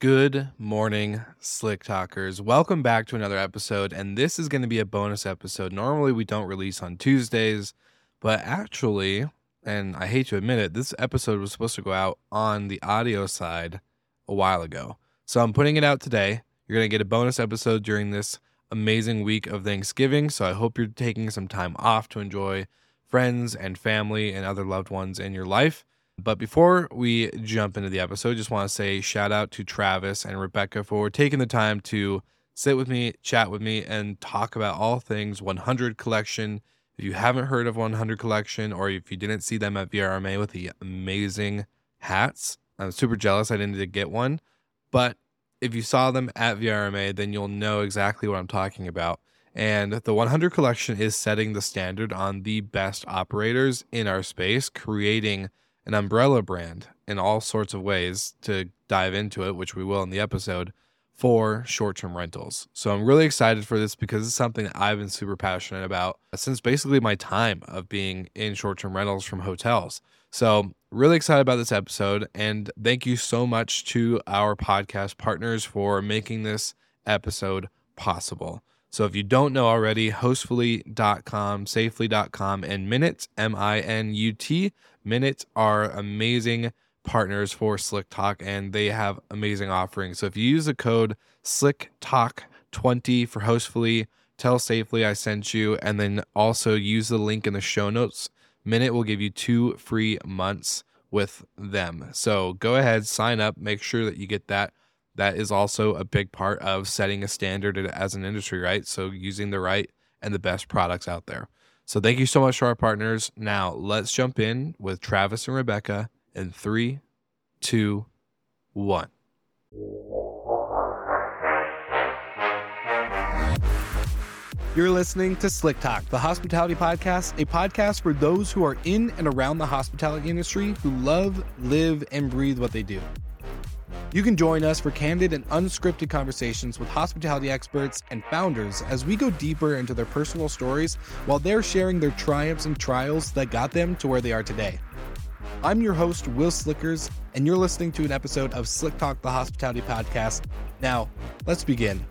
Good morning, Slick Talkers. Welcome back to another episode. And this is going to be a bonus episode. Normally, we don't release on Tuesdays, but actually, and I hate to admit it, this episode was supposed to go out on the audio side a while ago. So I'm putting it out today. You're going to get a bonus episode during this amazing week of Thanksgiving. So I hope you're taking some time off to enjoy friends and family and other loved ones in your life. But before we jump into the episode, just want to say shout out to Travis and Rebecca for taking the time to sit with me, chat with me, and talk about all things 100 collection. If you haven't heard of 100 collection or if you didn't see them at VRMA with the amazing hats, I'm super jealous I didn't get one. But if you saw them at VRMA, then you'll know exactly what I'm talking about. And the 100 collection is setting the standard on the best operators in our space, creating an umbrella brand in all sorts of ways to dive into it, which we will in the episode for short term rentals. So I'm really excited for this because it's something that I've been super passionate about since basically my time of being in short term rentals from hotels. So, really excited about this episode. And thank you so much to our podcast partners for making this episode possible. So, if you don't know already, hostfully.com, safely.com, and Minut, M I N U T, Minut are amazing partners for Slick Talk and they have amazing offerings. So, if you use the code Slick Talk 20 for Hostfully, tell safely I sent you, and then also use the link in the show notes Minut will give you two free months with them. So go ahead, sign up, make sure that you get that. That is also a big part of setting a standard as an industry, right? So using the right and the best products out there. So thank you so much to our partners. Now let's jump in with Travis and Rebecca in three, two, one. You're listening to Slick Talk, the hospitality podcast, a podcast for those who are in and around the hospitality industry who love, live, and breathe what they do. You can join us for candid and unscripted conversations with hospitality experts and founders as we go deeper into their personal stories while they're sharing their triumphs and trials that got them to where they are today. I'm your host, Will Slickers, and you're listening to an episode of Slick Talk, the hospitality podcast. Now, let's begin.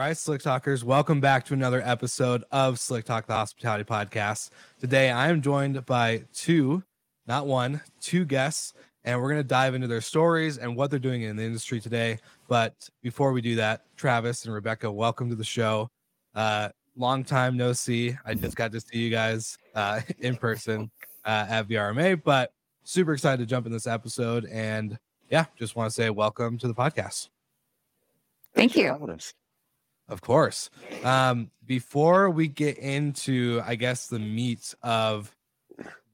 Right, Slick Talkers, welcome back to another episode of Slick Talk, the hospitality podcast. Today, I am joined by two, not one, two guests, and we're going to dive into their stories and what they're doing in the industry today. But before we do that, Travis and Rebecca, welcome to the show. Uh, long time no see. I just got to see you guys uh, in person uh, at VRMA, but super excited to jump in this episode. And yeah, just want to say welcome to the podcast. Thank you. Of course. Um, before we get into, I guess, the meat of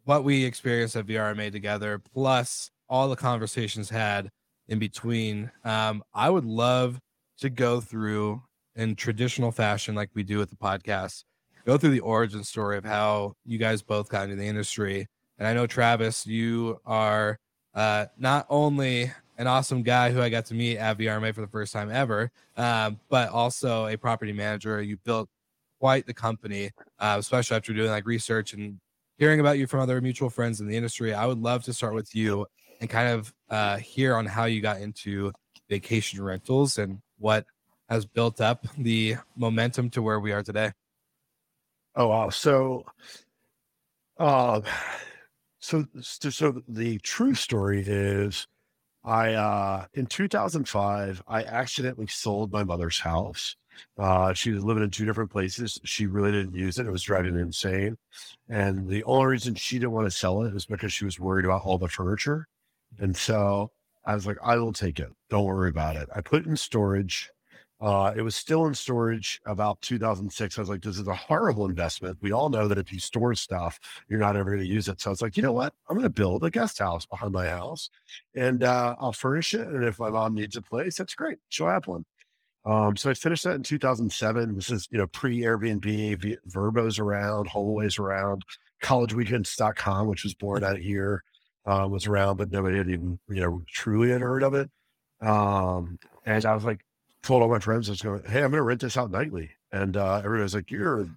what we experienced at VRMA together, plus all the conversations had in between, um, I would love to go through in traditional fashion, like we do with the podcast, go through the origin story of how you guys both got into the industry. And I know Travis, you are uh, not only an awesome guy who I got to meet at VRMA for the first time ever, um, but also a property manager. You built quite the company, uh, especially after doing like research and hearing about you from other mutual friends in the industry. I would love to start with you and kind of uh, hear on how you got into vacation rentals and what has built up the momentum to where we are today. Oh wow! So, uh, so so the true story is, I uh, in 2005 I accidentally sold my mother's house. Uh, she was living in two different places. She really didn't use it. It was driving me insane. And the only reason she didn't want to sell it was because she was worried about all the furniture. And so I was like, I will take it. Don't worry about it. I put it in storage. Uh, it was still in storage about 2006. I was like, this is a horrible investment. We all know that if you store stuff, you're not ever going to use it. So I was like, you know what? I'm going to build a guest house behind my house and uh, I'll furnish it. And if my mom needs a place, that's great. She'll have one. Um, so I finished that in 2007. This is, you know, pre Airbnb, Verbo's around, HomeAway's around, collegeweekends.com, which was born out here, uh, was around, but nobody had even, you know, truly had heard of it. Um, and I was like, told all my friends, I was going, Hey, I'm going to rent this out nightly. And, uh, everybody was like, you're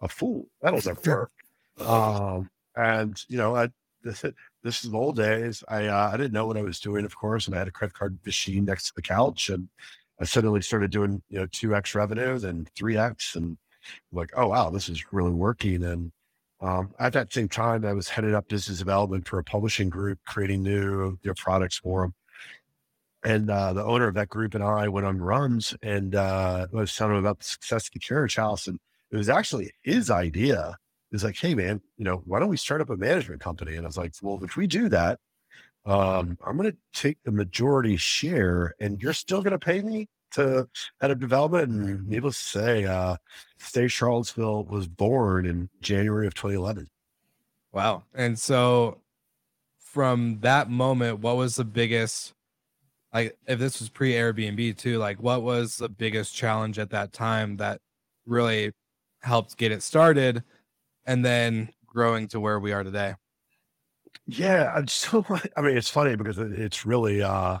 a fool. That doesn't work. Um, and you know, I, this, this is the old days. I, uh, I didn't know what I was doing, of course. And I had a credit card machine next to the couch and I suddenly started doing, you know, 2x revenue, then 3x. And like, oh, wow, this is really working. And um, at that same time, I was headed up business development for a publishing group, creating new, new products for them. And uh, the owner of that group and I went on runs and uh, I was telling him about the success of the carriage house. And it was actually his idea. Was like, hey, man, you know, why don't we start up a management company? And I was like, well, if we do that, um, I'm going to take the majority share and you're still going to pay me to head up development. And needless to say, uh, Stay Charlottesville was born in January of 2011. Wow. And so from that moment, what was the biggest, like, if this was pre Airbnb too, like, what was the biggest challenge at that time that really helped get it started and then growing to where we are today? Yeah, I'm so. I mean, it's funny because it's really, uh,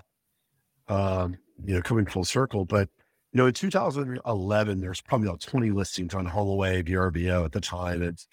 um, you know, coming full circle. But you know, in 2011, there's probably about 20 listings on HomeAway, VRBO at the time. It's,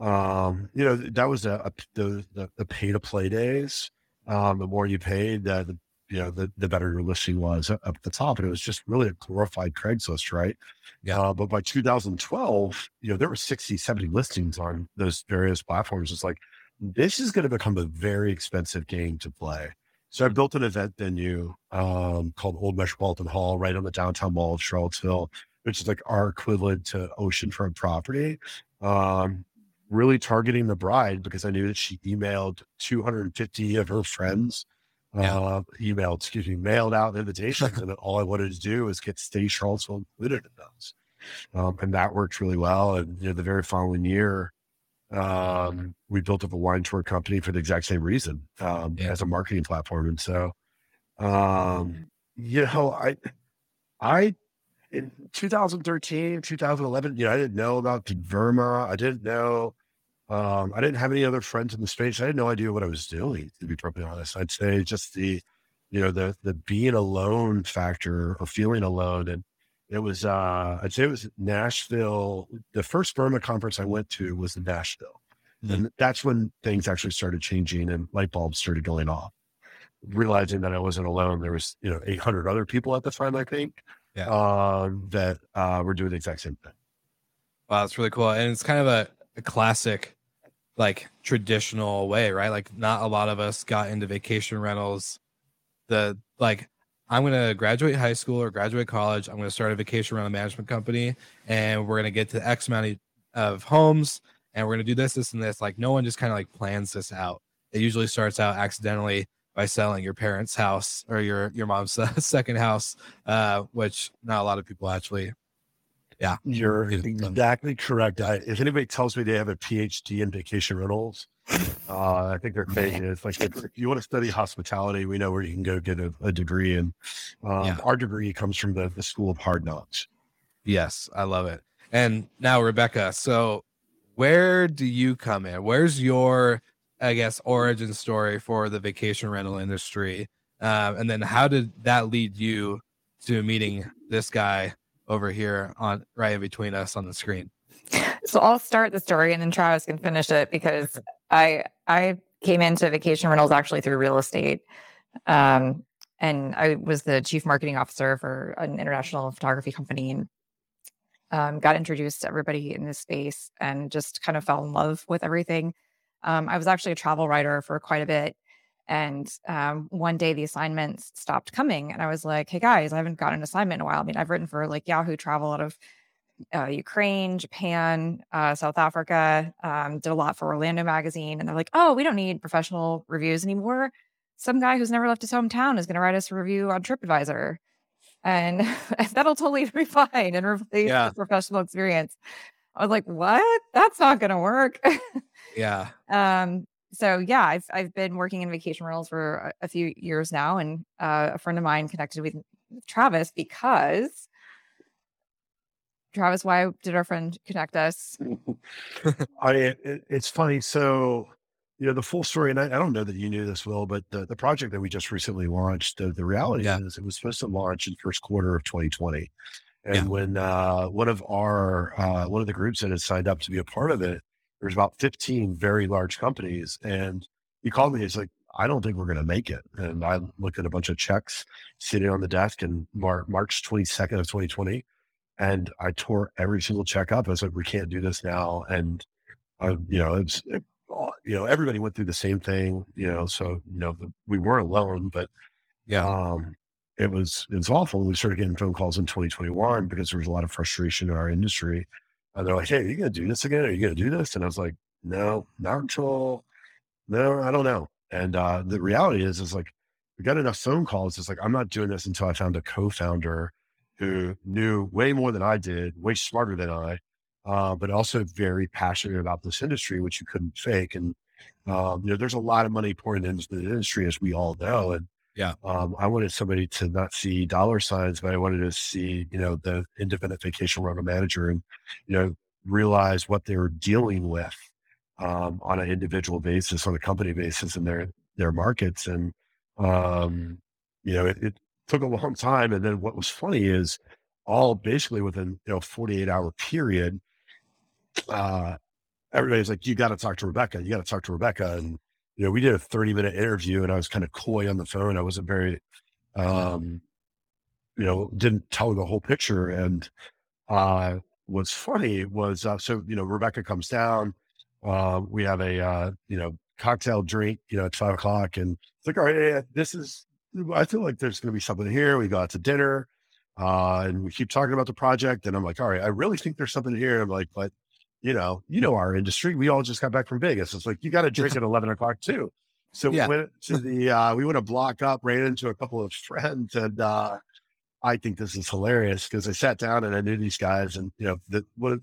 um, you know, that was a, a the, the, the pay to play days. Um, the more you paid, uh, the you know, the, the better your listing was up at the top. And it was just really a glorified Craigslist, right? Yeah. Uh, but by 2012, you know, there were 60, 70 listings on those various platforms. It's like, this is going to become a very expensive game to play. So I built an event venue um, called Old Metropolitan Hall right on the downtown mall of Charlottesville, which is like our equivalent to oceanfront property. Um, really targeting the bride because I knew that she emailed 250 of her friends, Yeah. uh, emailed, excuse me, mailed out invitations. and all I wanted to do was get Stay Charlottesville included in those. Um, and that worked really well. And you know, the very following year, um, we built up a wine tour company for the exact same reason um, Yeah. as a marketing platform. And so, um, you know, I, I, in 2013, 2011, you know, I didn't know about VRMA. I didn't know, um, I didn't have any other friends in the space. I had no idea what I was doing, to be perfectly honest. I'd say just the, you know, the, the being alone factor or feeling alone. And it was, uh, I'd say it was Nashville. The first VRMA conference I went to was in Nashville. Mhm. And that's when things actually started changing and light bulbs started going off. Realizing that I wasn't alone. There was, you know, 800 other people at the time, I think, Yeah. um, that uh, were doing the exact same thing. Wow, that's really cool. And it's kind of a, a classic, like traditional way, right? Like not a lot of us got into vacation rentals. The like, I'm gonna graduate high school or graduate college. I'm gonna start a vacation rental management company, and we're gonna get to X amount of, homes, and we're gonna do this, this, and this. Like no one just kind of like plans this out. It usually starts out accidentally by selling your parents' house or your your mom's second house, uh, which not a lot of people actually You're exactly correct. I, if anybody tells me they have a PhD in vacation rentals, uh, I think they're crazy. It's like if you want to study hospitality, we know where you can go get a, a degree. And um, Yeah. our degree comes from the, the School of Hard Knocks. Yes, I love it. And now, Rebecca, so where do you come in? Where's your, I guess, origin story for the vacation rental industry? Um, and then how did that lead you to meeting this guy over here on right in between us on the screen? So I'll start the story and then Travis can finish it because I I came into vacation rentals actually through real estate. Um, and I was the chief marketing officer for an international photography company and um, got introduced to everybody in this space and just kind of fell in love with everything. Um, I was actually a travel writer for quite a bit. And um, one day the assignments stopped coming. And I was like, hey guys, I haven't got an assignment in a while. I mean, I've written for like Yahoo Travel out of uh, Ukraine, Japan, uh, South Africa, um, did a lot for Orlando Magazine. And they're like, oh, we don't need professional reviews anymore. Some guy who's never left his hometown is going to write us a review on TripAdvisor. and that'll totally be fine and replace Yeah. the professional experience. I was like, what? That's not going to work. Yeah. um, so yeah, I've I've been working in vacation rentals for a, a few years now, and uh, a friend of mine connected with Travis because Travis, why did our friend connect us? I it, it's funny. So, you know, the full story, and I, I don't know that you knew this, Will, but the, the project that we just recently launched, the, the reality Yeah. is it was supposed to launch in first quarter of 2020. And Yeah. when uh, one of our uh, one of the groups that had signed up to be a part of it, there's about 15 very large companies, and he called me. He's like, "I don't think we're going to make it." And I looked at a bunch of checks sitting on the desk in Mar- March 22nd of 2020, and I tore every single check up. I was like, "We can't do this now." And uh, you know, it's it, you know everybody went through the same thing. You know, so you know we weren't alone, but Yeah. um, it was it was awful. We started getting phone calls in 2021 because there was a lot of frustration in our industry. And they're like, "Hey, are you going to do this again? Are you going to do this?" And I was like, "No, not until no, I don't know." And uh, the reality is, is like we got enough phone calls. It's like I'm not doing this until I found a co-founder who knew way more than I did, way smarter than I, uh, but also very passionate about this industry, which you couldn't fake. And um, you know, there's a lot of money pouring into the industry, as we all know. And Yeah. um, I wanted somebody to not see dollar signs, but I wanted to see, you know, the independent vacation rental manager and, you know, realize what they were dealing with um, on an individual basis, on a company basis in their their markets. And um, you know, it, it took a long time. And then what was funny is all basically within you know 48 hour period, uh, everybody's like, you got to talk to Rebecca. You got to talk to Rebecca. And you know, we did a 30 minute interview and I was kind of coy on the phone. I wasn't very, um, you know, didn't tell the whole picture. And uh, what's funny was, uh, so, you know, Rebecca comes down. Uh, we have a, uh, you know, cocktail drink, you know, at five o'clock. And it's like, all right, yeah, this is, I feel like there's going to be something here. We go out to dinner uh, and we keep talking about the project. And I'm like, all right, I really think there's something here. I'm like, but you know, you know our industry. We all just got back from Vegas. It's like you got to drink at eleven o'clock too. So Yeah. we went to the uh, we went to block up, ran into a couple of friends, and uh, I think this is hilarious because I sat down and I knew these guys, and you know, the what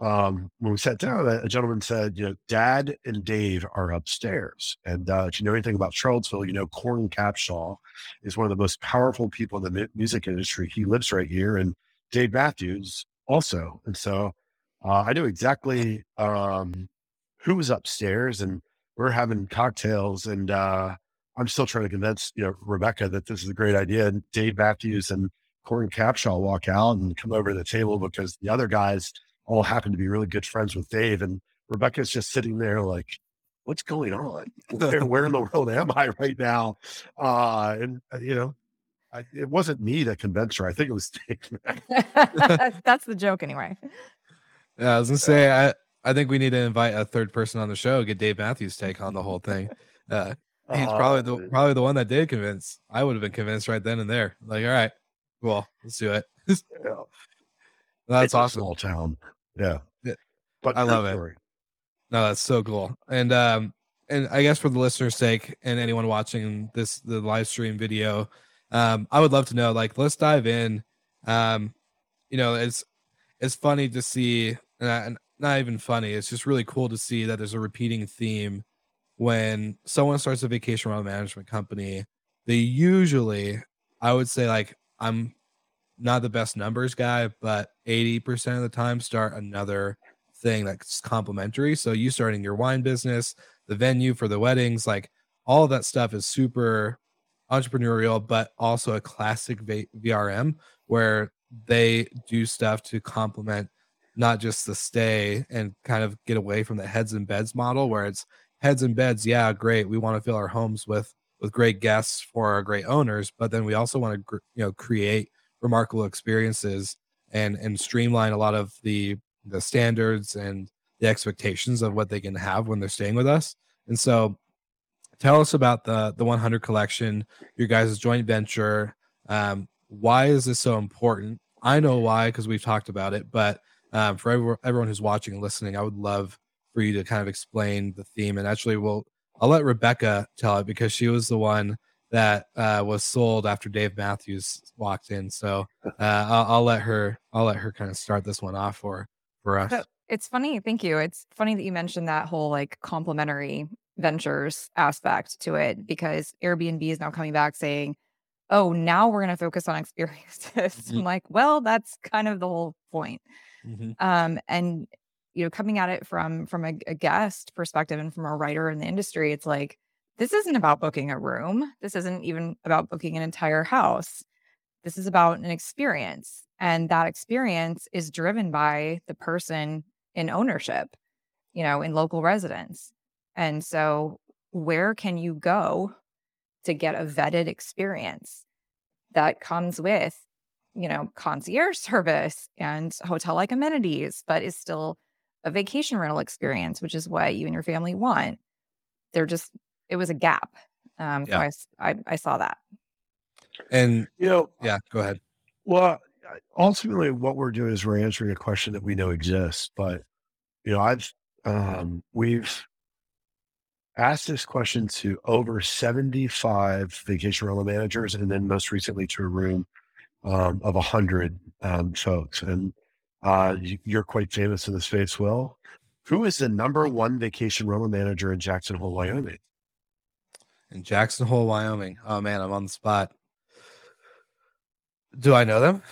um, when we sat down, a, gentleman said, you know, Dad and Dave are upstairs, and uh, if you know anything about Charlottesville, you know Coran Capshaw is one of the most powerful people in the mu- music industry. He lives right here, and Dave Matthews also, and so uh, I knew exactly um, who was upstairs, and we're having cocktails, and uh, I'm still trying to convince you know Rebecca that this is a great idea. And Dave Matthews and Coran Capshaw walk out and come over to the table because the other guys all happen to be really good friends with Dave, and Rebecca's just sitting there like, "What's going on? Where, where in the world am I right now?" Uh, and uh, you know. I, it wasn't me that convinced her. I think it was Dave. That's the joke, anyway. Yeah, I was gonna say I I think we need to invite a third person on the show, get Dave Matthews' take on the whole thing. Uh, he's probably the probably the one that did convince. I would have been convinced right then and there. Like, all right, cool, let's do it. yeah. That's It's a awesome. Small town. Yeah. Yeah. But I love it. No, that's so cool. And um and I guess for the listener's sake and anyone watching this the live stream video, um, I would love to know, like, let's dive in. Um, you know, it's it's funny to see and not even funny, it's just really cool to see that there's a repeating theme when someone starts a vacation rental management company, they usually I would say like I'm not the best numbers guy, but 80% of the time start another thing that's complementary. So you starting your wine business, the venue for the weddings, like all that stuff is super entrepreneurial, but also a classic v- VRM where they do stuff to complement not just the stay and kind of get away from the heads and beds model where it's heads and beds. Yeah, great. We want to fill our homes with with great guests for our great owners, but then we also want to you know create remarkable experiences and and streamline a lot of the the standards and the expectations of what they can have when they're staying with us. And so tell us about the the 100 collection, your guys' joint venture. Um, why is this so important? I know why because we've talked about it, but um, for everyone, who's watching and listening, I would love for you to kind of explain the theme. And actually, we'll I'll let Rebecca tell it because she was the one that uh, was sold after Dave Matthews walked in. So uh, I'll, I'll, let her. I'll let her kind of start this one off for for us. it's funny. Thank you. It's funny that you mentioned that whole like complementary ventures aspect to it because Airbnb is now coming back saying, "Oh, now we're going to focus on experiences." Mm-hmm. I'm like, well, that's kind of the whole point. Mm-hmm. Um, and you know, coming at it from from a, a guest perspective and from a writer in the industry, it's like this isn't about booking a room. This isn't even about booking an entire house. This is about an experience. And that experience is driven by the person in ownership, you know, in local residence. And so, where can you go to get a vetted experience that comes with, you know, concierge service and hotel like amenities, but is still a vacation rental experience, which is what you and your family want? They're just it was a gap. Um, so yeah. I, I, I saw that. And you know, yeah, go ahead. Well, ultimately, what we're doing is we're answering a question that we know exists. But you know, I've um, we've asked this question to over 75 vacation rental managers, and then most recently to a room um, of 100 um, folks. And uh, you're quite famous in the space, Will. Who is the number one vacation rental manager in Jackson Hole, Wyoming? in Jackson Hole, Wyoming. Oh man, I'm on the spot. Do I know them?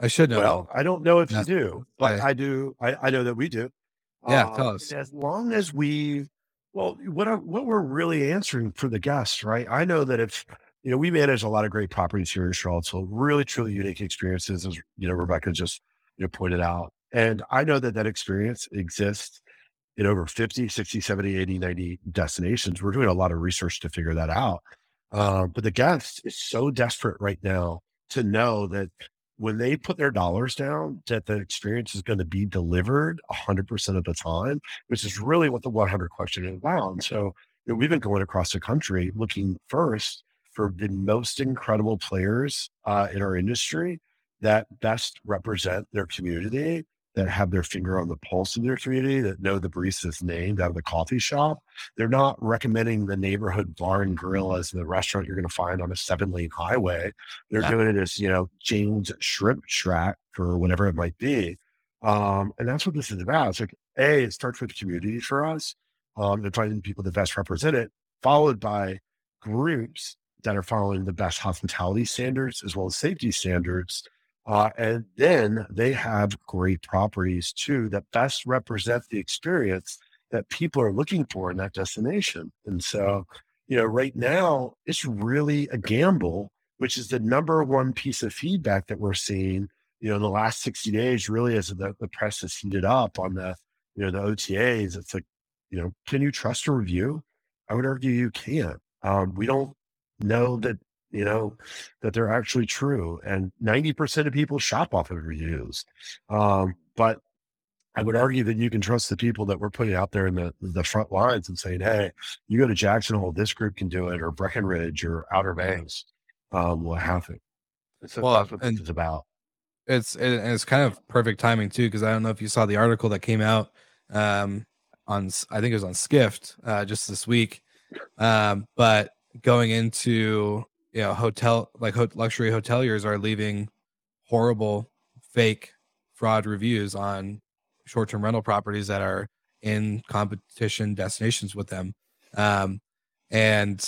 I should know. Well, them. I don't know if you do, but I, I do. I, I, know that we do. Yeah, tell um, us. As long as we, well, what are, what we're really answering for the guests, right? I know that if you know we manage a lot of great properties here in Charlottesville, really truly unique experiences, as you know Rebecca just you know pointed out, and I know that that experience exists in over 50, 60, 70, 80, 90 destinations. We're doing a lot of research to figure that out. Uh, but the guest is so desperate right now to know that when they put their dollars down, that the experience is going to be delivered 100% of the time, which is really what the 100 question is about. And so you know, we've been going across the country looking first for the most incredible players uh, in our industry that best represent their community that have their finger on the pulse of their community, that know the barista's name out of the coffee shop. They're not recommending the neighborhood bar and grill as the restaurant you're going to find on a seven lane highway. They're yeah. doing it as, you know, James Shrimp Shack or whatever it might be. Um, and that's what this is about. It's like, A, it starts with the community for us. Um, and finding people that best represent it, followed by groups that are following the best hospitality standards as well as safety standards uh, and then they have great properties too that best represent the experience that people are looking for in that destination. And so, you know, right now it's really a gamble, which is the number one piece of feedback that we're seeing, you know, in the last 60 days, really as the, the press has heated up on the, you know, the OTAs. It's like, you know, can you trust a review? I would argue you can't. Um, we don't know that you know, that they're actually true. And 90% of people shop off of reviews. Um, but I would argue that you can trust the people that we're putting out there in the, the front lines and saying, hey, you go to Jackson Hole, this group can do it, or Breckenridge or Outer Banks, um, what have you. So well, that's what this is about. It's and it's kind of perfect timing too, because I don't know if you saw the article that came out um, on I think it was on Skift uh, just this week, um, but going into you know hotel like ho- luxury hoteliers are leaving horrible fake fraud reviews on short-term rental properties that are in competition destinations with them. Um, and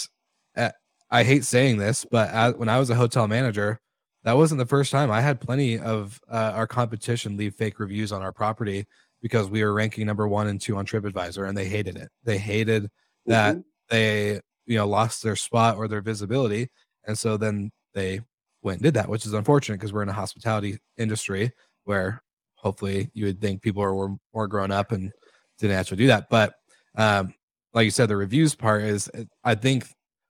uh, i hate saying this but when i was a hotel manager that wasn't the first time. I had plenty of uh, our competition leave fake reviews on our property because we were ranking number one and two on tripadvisor and they hated it. They hated that mm-hmm. they you know lost their spot or their visibility and so then they went and did that, which is unfortunate because we're in a hospitality industry where hopefully you would think people are more grown up and didn't actually do that. But um, like you said, the reviews part is, uh, I think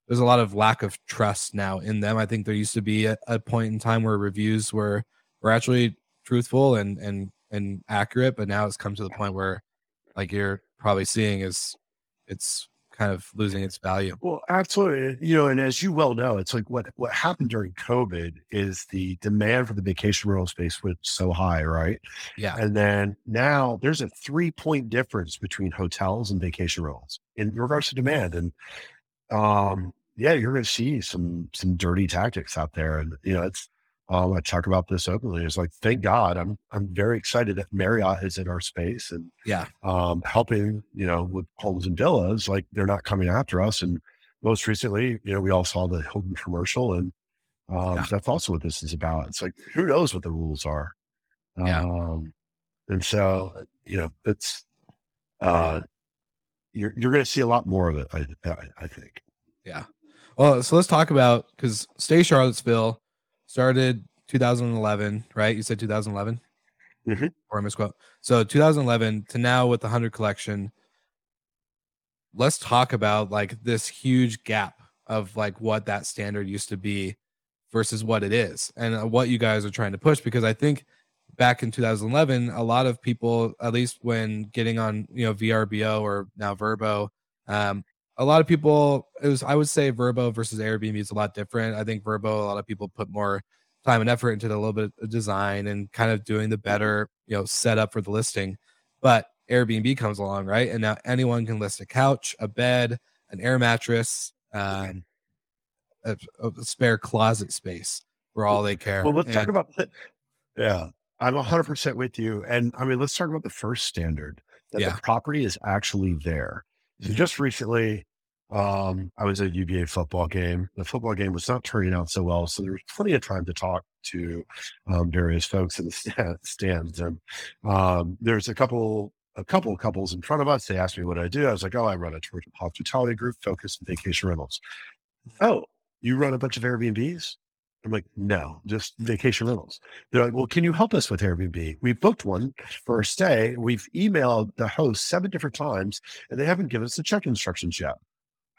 there's a lot of lack of trust now in them. I think there used to be a, a point in time where reviews were were actually truthful and and and accurate, but now it's come to the point where, like you're probably seeing, is it's kind of losing its value. Well, absolutely. You know, and as you well know, it's like what what happened during COVID is the demand for the vacation rental space was so high, right? Yeah. And then now there's a three point difference between hotels and vacation rentals in regards to demand. And um, yeah, you're going to see some some dirty tactics out there, and you know, it's um, I talk about this openly. It's like, thank God, I'm I'm very excited that Marriott is in our space and Yeah. um, helping, you know, with homes and villas. Like they're not coming after us. And most recently, you know, we all saw the Hilton commercial, and um, Yeah. that's also what this is about. It's like who knows what the rules are, Yeah. um, and so you know, it's uh, you're you're going to see a lot more of it. I I, I think. Yeah. Well, so let's talk about because Stay Charlottesville started 2011, right? You said 2011 Mhm. or I misquote. So 2011 to now with the 100 collection. Let's talk about like this huge gap of like what that standard used to be versus what it is and uh, what you guys are trying to push because I think back in 2011 a lot of people at least when getting on you know VRBO or now Verbo um a lot of people it was i would say verbo versus airbnb is a lot different i think verbo a lot of people put more time and effort into the little bit of design and kind of doing the better you know setup for the listing but airbnb comes along right and now anyone can list a couch a bed an air mattress um, a, a spare closet space for all they care Well, let's talk about the, yeah, I'm 100% with you. And I mean, let's talk about the first standard that Yeah. the property is actually there. So just recently, um, I was at a UVA football game. The football game was not turning out so well. So there was plenty of time to talk to um, various folks in the sta- stands. And um, there's a couple, a couple of couples in front of us. They asked me what I do. I was like, oh, I run a tour hospitality group focused on vacation rentals. Oh, you run a bunch of Airbnbs? I'm like, no, just vacation rentals. They're like, well, can you help us with Airbnb? We booked one for a stay. We've emailed the host seven different times and they haven't given us the check instructions yet.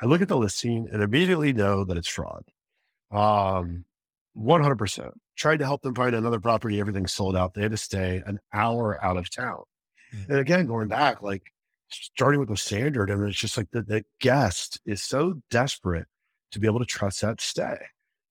I look at the listing and immediately know that it's fraud. Um, 100%. Tried to help them find another property. Everything's sold out. They had to stay an hour out of town. Mm. And again, going back, like starting with the standard, I and it's just like the, the guest is so desperate to be able to trust that stay.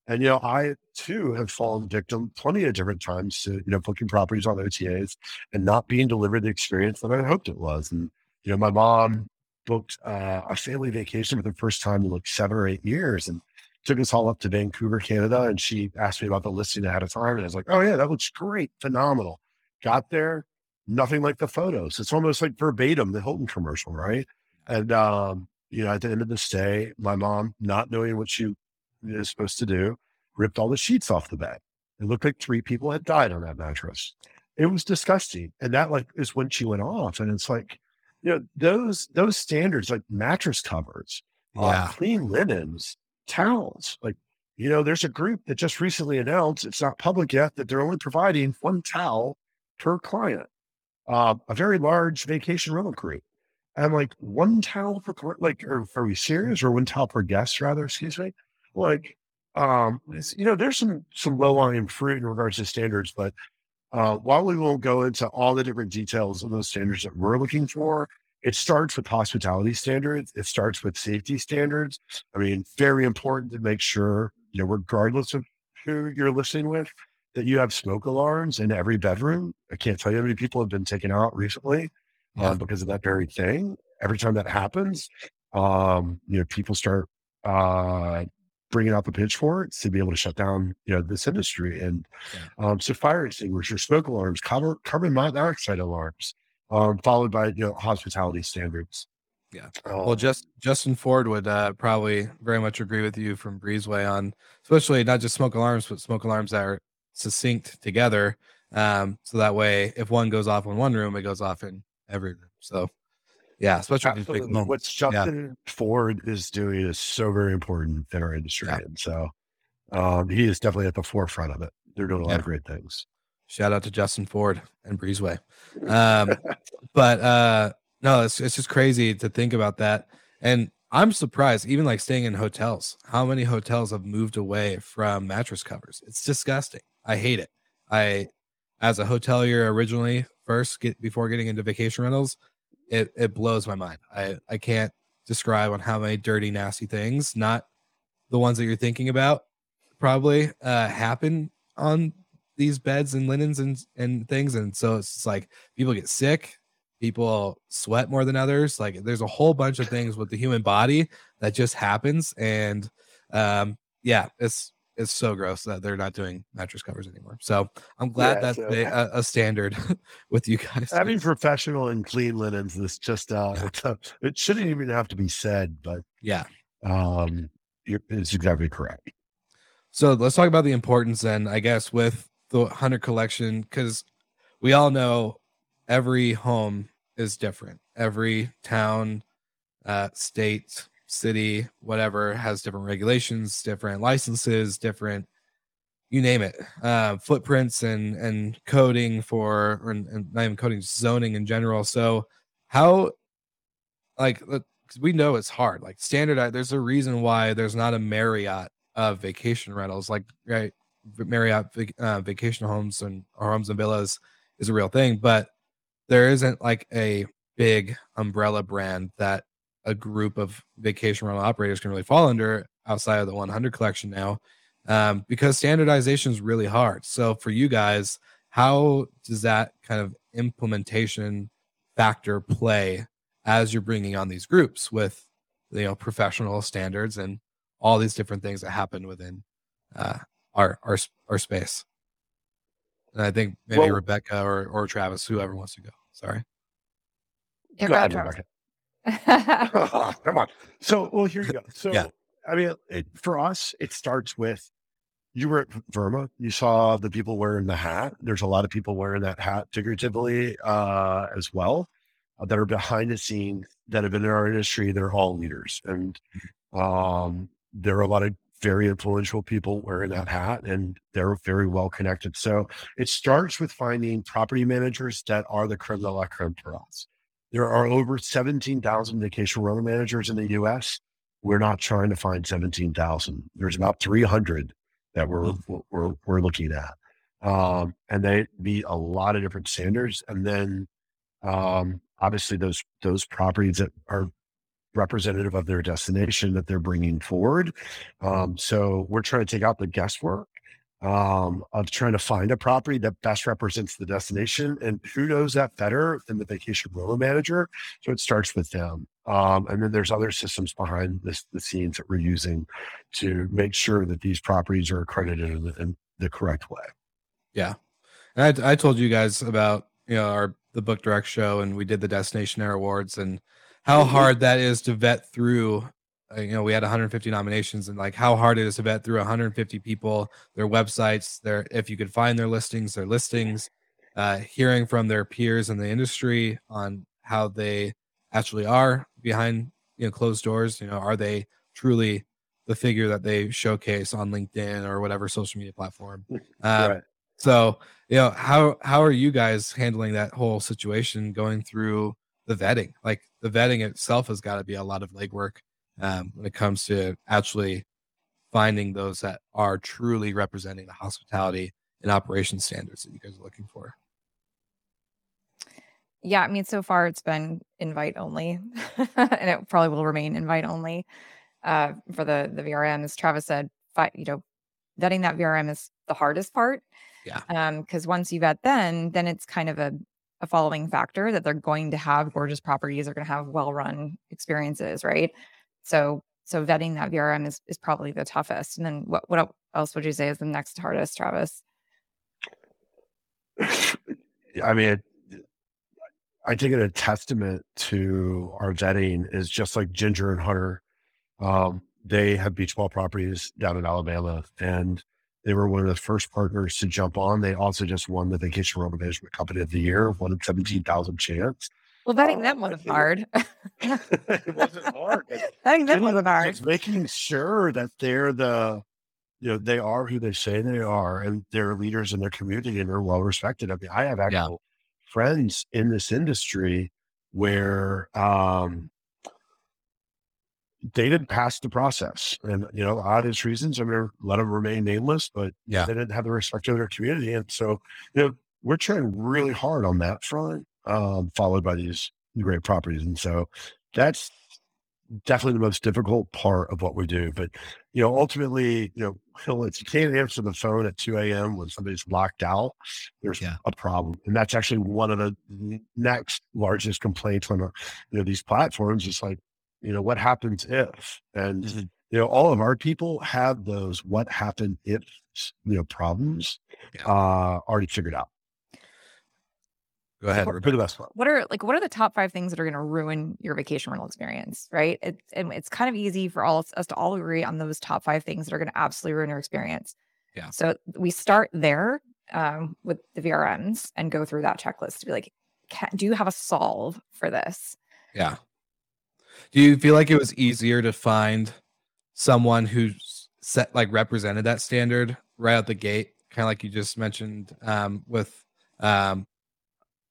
And, you know, I too have fallen victim plenty of different times to, you know, booking properties on OTAs and not being delivered the experience that I hoped it was. And, you know, my mom booked uh, a family vacation for the first time in like seven or eight years and took us all up to Vancouver, Canada. And she asked me about the listing ahead of time. And I was like, oh, yeah, that looks great. Phenomenal. Got there, nothing like the photos. It's almost like verbatim the Hilton commercial, right? And, um, you know, at the end of the stay, my mom, not knowing what she is supposed to do, ripped all the sheets off the bed. It looked like three people had died on that mattress. It was disgusting. And that like is when she went off. And it's like, you know, those those standards like mattress covers, uh, clean linens, towels. Like, you know, there's a group that just recently announced it's not public yet that they're only providing one towel per client. Uh, a very large vacation rental group. And like one towel per like are, are we serious or one towel per guest rather, excuse me? Like um you know, there's some some low lying fruit in regards to standards, but uh, while we won't go into all the different details of those standards that we're looking for, it starts with hospitality standards. It starts with safety standards. I mean, very important to make sure, you know, regardless of who you're listening with, that you have smoke alarms in every bedroom. I can't tell you how many people have been taken out recently Yeah. uh, because of that very thing. Every time that happens, um, you know, people start uh, bringing out the pitchforks to be able to shut down, you know, this industry. And um, so fire extinguishers, smoke alarms, carbon, carbon monoxide alarms, um, followed by, you know, hospitality standards. Yeah. Um, Well, just Justin Ford would uh, probably very much agree with you from Breezeway on, especially not just smoke alarms, but smoke alarms that are succinct together. Um, so that way, if one goes off in one room, it goes off in every room. So, yeah, especially Absolutely. moments. What Justin Ford is doing is so very important in our industry. Yeah. And so um, he is definitely at the forefront of it. They're doing a lot Yeah. of great things. Shout out to Justin Ford and Breezeway. Um, but uh, no, it's it's just crazy to think about that. And I'm surprised, even like staying in hotels, how many hotels have moved away from mattress covers. It's disgusting. I hate it. I, as a hotelier originally, first get before getting into vacation rentals, it it blows my mind. I I can't describe on how many dirty, nasty things, not the ones that you're thinking about, probably uh, happen on these beds and linens and and things. And so it's like people get sick, people sweat more than others. Like there's a whole bunch of things with the human body that just happens. And um, yeah, it's it's so gross that they're not doing mattress covers anymore. So I'm glad Yeah, that's so- a, a standard with you guys. Having professional and clean linens is just uh, Yeah. it's a, it shouldn't even have to be said, but yeah. um, you're, it's exactly correct. So let's talk about the importance then, I guess, with the 100 collection, because we all know every home is different. Every town, uh, state, city, whatever, has different regulations, different licenses, different you name it, uh, footprints and and coding for or, and not even coding, zoning in general. So how like we know it's hard. Like standard, there's a reason why there's not a Marriott of vacation rentals. Like right, Marriott uh, vacation homes and homes and villas is a real thing, but there isn't like a big umbrella brand that a group of vacation rental operators can really fall under outside of the 100 collection now um, because standardization is really hard. So for you guys, how does that kind of implementation factor play as you're bringing on these groups with you know professional standards and all these different things that happen within uh, our our our space? And I think maybe Well- Rebecca or or Travis, whoever wants to go. Sorry. Yeah, Go go ahead, ahead, Rebecca. Travis. Come on. So, well, here you go. So, Yeah. I mean, it, for us, it starts with you were at VRMA. You saw the people wearing the hat. There's a lot of people wearing that hat figuratively uh, as well uh, that are behind the scenes that have been in our industry. They're all leaders, and um, there are a lot of very influential people wearing that hat, and they're very well connected. So it starts with finding property managers that are the creme de la creme for us. There are over 17,000 vacation rental managers in the US. We're not trying to find 17,000. There's about 300 that we're, we're, we're looking at. Um, and they meet a lot of different standards. And then, um, obviously those, those properties that are representative of their destination that they're bringing forward. Um, so we're trying to take out the guesswork um, of trying to find a property that best represents the destination. And who knows that better than the vacation rental manager? So it starts with them. Um, and then there's other systems behind this, the scenes that we're using to make sure that these properties are accredited in the, in the correct way. Yeah. And I, I told you guys about you know our the book direct show, and we did the Destination Air Awards, and how Mhm. hard that is to vet through. Uh, You know, we had 150 nominations, and like how hard it is to vet through 150 people, their websites, their if you could find their listings, their listings, uh, hearing from their peers in the industry on how they actually are behind you know closed doors. You know, are they truly the figure that they showcase on LinkedIn or whatever social media platform? Um, so, you know, how how are you guys handling that whole situation going through the vetting? Like the vetting itself has got to be a lot of legwork um, when it comes to actually finding those that are truly representing the hospitality and operation standards that you guys are looking for. Yeah, I mean, so far it's been invite only, and it probably will remain invite only uh, for the the VRM. As Travis said, fi- you know, vetting that VRM is the hardest part. Yeah. Um, because once you vet, then then it's kind of a a following factor that they're going to have gorgeous properties, they're going to have well run experiences, right? So so vetting that VRM is is probably the toughest. And then what what else would you say is the next hardest, Travis? I mean, I think it a testament to our vetting is just like Ginger and Hunter. Um, they have beach ball properties down in Alabama, and they were one of the first partners to jump on. They also just won the Vacation Rental Management Company of the Year, one seventeen thousand chance. Well, vetting them wasn't hard. it wasn't hard. vetting them wasn't hard. It's making sure that they're the, you know, they are who they say they are, and they're leaders in their community and they're well respected. I mean, I have actual friends in this industry where um, they didn't pass the process, and you know, obvious reasons. Going to let them remain nameless, but Yeah. they didn't have the respect of their community, and so you know, we're trying really hard on that front, um, followed by these great properties, and so that's definitely the most difficult part of what we do. But you know, ultimately, you know, if you can't answer the phone at 2 a.m. when somebody's locked out, there's Yeah. a problem. And that's actually one of the next largest complaints on uh, you know these platforms. It's like, you know, what happens if? And Mhm. you know, all of our people have those what happened if you know problems Yeah. uh already figured out. Go ahead. For the best part. what are like what are the top five things that are going to ruin your vacation rental experience right it's and it's kind of easy for all us to all agree on those top five things that are going to absolutely ruin your experience Yeah. so we start there um, with the vrms and go through that checklist to be like can, do you have a solve for this Yeah. Do you feel like it was easier to find someone who's set like represented that standard right out the gate? Kind of like you just mentioned um, with um,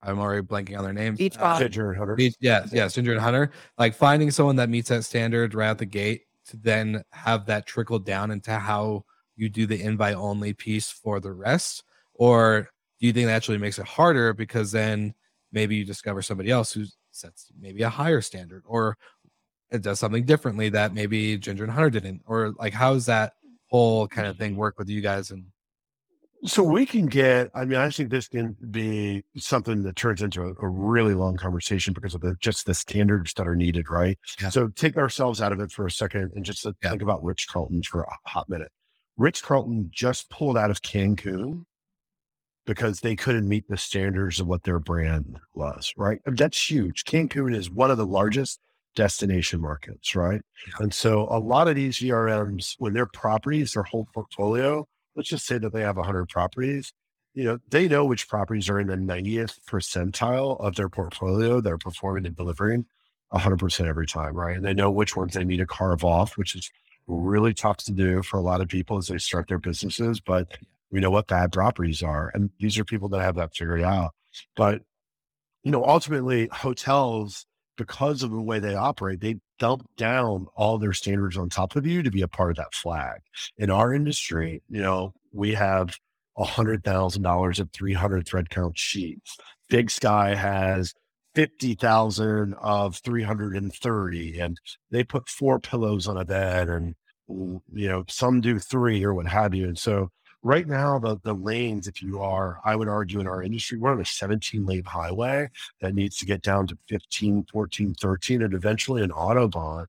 I'm already blanking on their names. Beach Uh. Ginger and Hunter. Beach, yeah, yeah, Ginger and Hunter. Like finding someone that meets that standard right out the gate to then have that trickle down into how you do the invite only piece for the rest, or do you think that actually makes it harder because then maybe you discover somebody else who sets maybe a higher standard or it does something differently that maybe Ginger and Hunter didn't, or like how does that whole kind of thing work with you guys? And So we can get, I mean, I think this can be something that turns into a, a really long conversation because of the, just the standards that are needed, right? Yeah. So take ourselves out of it for a second and just uh, Yeah. think about Ritz-Carlton for a hot minute. Ritz-Carlton just pulled out of Cancun because they couldn't meet the standards of what their brand was, right? And that's huge. Cancun is one of the largest destination markets, right? Yeah. And so a lot of these VRMs, when their properties, their whole portfolio, let's just say that they have 100 properties, you know, they know which properties are in the 90th percentile of their portfolio they're performing and delivering 100% every time, right? And they know which ones they need to carve off, which is really tough to do for a lot of people as they start their businesses. But we know what bad properties are. And these are people that have that figured out. But, you know, ultimately, hotels, because of the way they operate, they dump down all their standards on top of you to be a part of that flag. In our industry, you know, we have a hundred thousand dollars of 300 thread count sheets. Big Sky has 50,000 of 330 and they put four pillows on a bed and, you know, some do three or what have you. And so right now, the, the lanes, if you are, I would argue in our industry, we're on a 17 lane highway that needs to get down to 15, 14, 13, and eventually an Autobahn.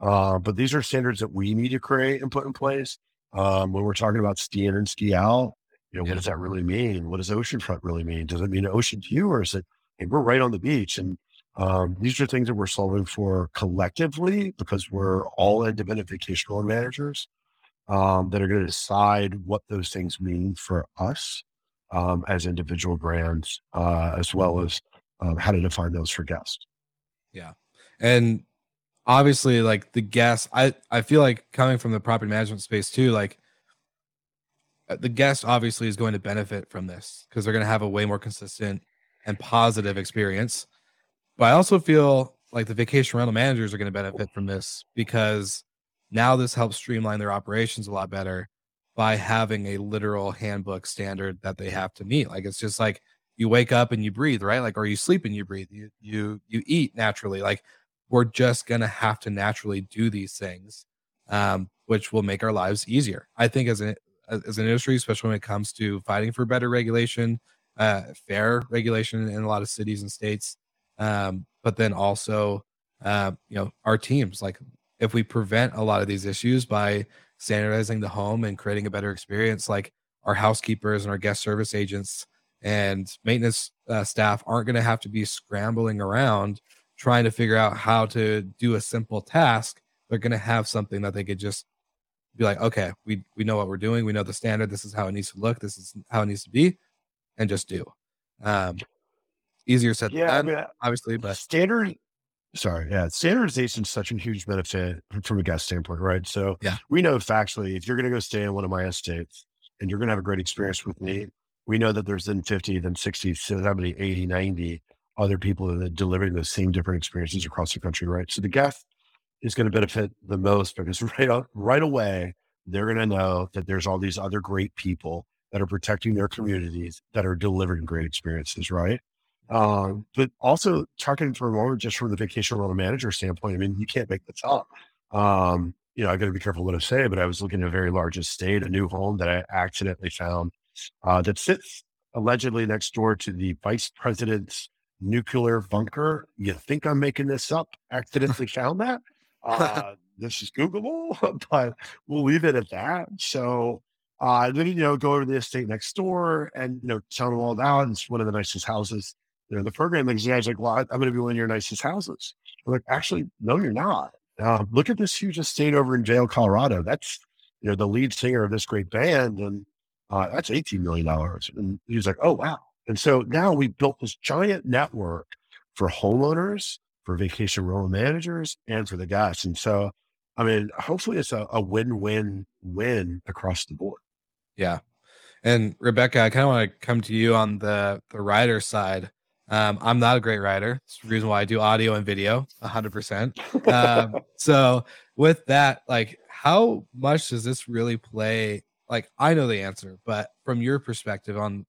Uh, but these are standards that we need to create and put in place. Um, when we're talking about ski in and ski out, you know, Yeah. what does that really mean? What does oceanfront really mean? Does it mean ocean view or is it, hey, we're right on the beach? And um, these are things that we're solving for collectively because we're all independent vacation rental managers um, that are going to decide what those things mean for us um, as individual brands, uh, as well as um, how to define those for guests. Yeah. And obviously like the guest i i feel like coming from the property management space too like uh, the guest obviously is going to benefit from this because they're going to have a way more consistent and positive experience but i also feel like the vacation rental managers are going to benefit from this because now this helps streamline their operations a lot better by having a literal handbook standard that they have to meet like it's just like you wake up and you breathe right? Like or you sleep and you breathe you you you eat naturally like we're just to have to naturally do these things um, which will make our lives easier. I think as an as an industry especially when it comes to fighting for better regulation uh, fair regulation in a lot of cities and states um, but then also uh, you know our teams like if we prevent a lot of these issues by standardizing the home and creating a better experience like our housekeepers and our guest service agents and maintenance uh, staff aren't going to have to be scrambling around trying to figure out how to do a simple task. They're going to have something that they could just be like okay we we know what we're doing. We know the standard. This is how it needs to look. This is how it needs to be and just do. Um easier said than I mean, obviously but standard. Sorry, yeah, standardization is such a huge benefit from a guest standpoint, right? So Yeah. we know factually, if you're going to go stay in one of my estates and you're going to have a great experience with me, we know that there's then 50, then 60, 70, 80, 90 other people that are delivering those same different experiences across the country, right? So the guest is going to benefit the most because right out, right away they're going to know that there's all these other great people that are protecting their communities that are delivering great experiences, right? Um, but also talking for a moment, just from the vacation rental manager standpoint, I mean, you can't make this up. Um, you know, I got to be careful what I say, but I was looking at a very large estate, a new home that I accidentally found uh, that sits allegedly next door to the vice president's nuclear bunker. You think I'm making this up? Accidentally found that. Uh, this is Googleable, but we'll leave it at that. So uh, then, you know, go over to the estate next door and, you know, tell them all about It's one of the nicest houses. You know, the program, guy's like, well, I'm going to be one of your nicest houses. I'm like, actually, no, you're not. Uh, look at this huge estate over in Vail, Colorado. That's, you know, the lead singer of this great band. And uh, that's $18 million. And he's like, oh, wow. And so now we built this giant network for homeowners, for vacation rental managers, and for the guests. And so, I mean, hopefully it's a, a win-win-win across the board. Yeah. And Rebecca, I kind of want to come to you on the the writer side. Um, I'm not a great writer. It's the reason why I do audio and video 100%. Um, so, with that, like, how much does this really play? Like, I know the answer, but from your perspective on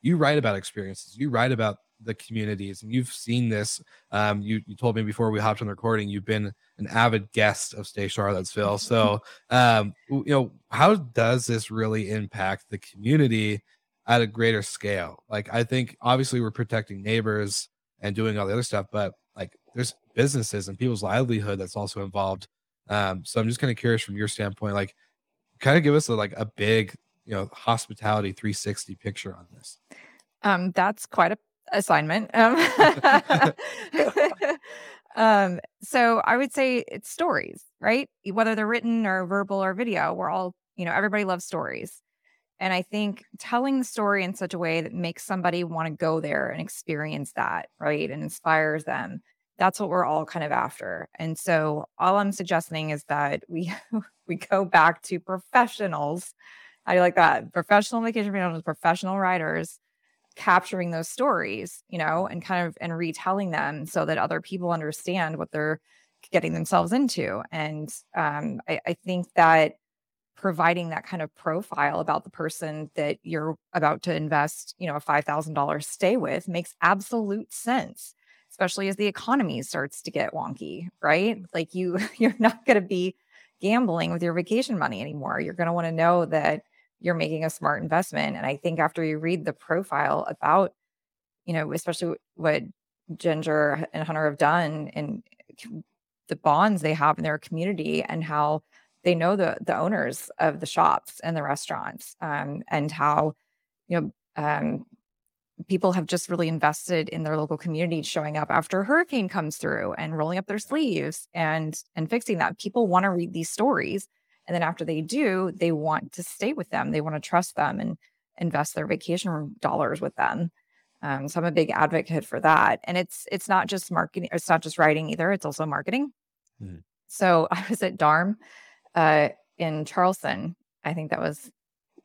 you write about experiences, you write about the communities and you've seen this um, you, you told me before we hopped on the recording you've been an avid guest of stay charlottesville so um, you know how does this really impact the community at a greater scale like i think obviously we're protecting neighbors and doing all the other stuff but like there's businesses and people's livelihood that's also involved um, so i'm just kind of curious from your standpoint like kind of give us a, like a big you know hospitality 360 picture on this um, that's quite a assignment. Um, um, so I would say it's stories, right? Whether they're written or verbal or video, we're all, you know, everybody loves stories. And I think telling the story in such a way that makes somebody want to go there and experience that, right? And inspires them. That's what we're all kind of after. And so all I'm suggesting is that we we go back to professionals. I like that? Professional vacation professionals, professional writers capturing those stories, you know, and kind of and retelling them so that other people understand what they're getting themselves into. And um, I, I think that providing that kind of profile about the person that you're about to invest, you know, a $5,000 stay with makes absolute sense, especially as the economy starts to get wonky, right? Like you, you're not going to be gambling with your vacation money anymore. You're going to want to know that you're making a smart investment. And I think after you read the profile about, you know, especially what Ginger and Hunter have done and eh, the bonds they have in their community and how they know the the owners of the shops and the restaurants um, and how you know um, people have just really invested in their local community showing up after a hurricane comes through and rolling up their sleeves and and fixing that people want to read these stories and then after they do, they want to stay with them. They want to trust them and invest their vacation dollars with them. Um, so I'm a big advocate for that. And it's it's not just marketing, it's not just writing either. It's also marketing. Mm-hmm. So I was at Darm uh, in Charleston. I think that was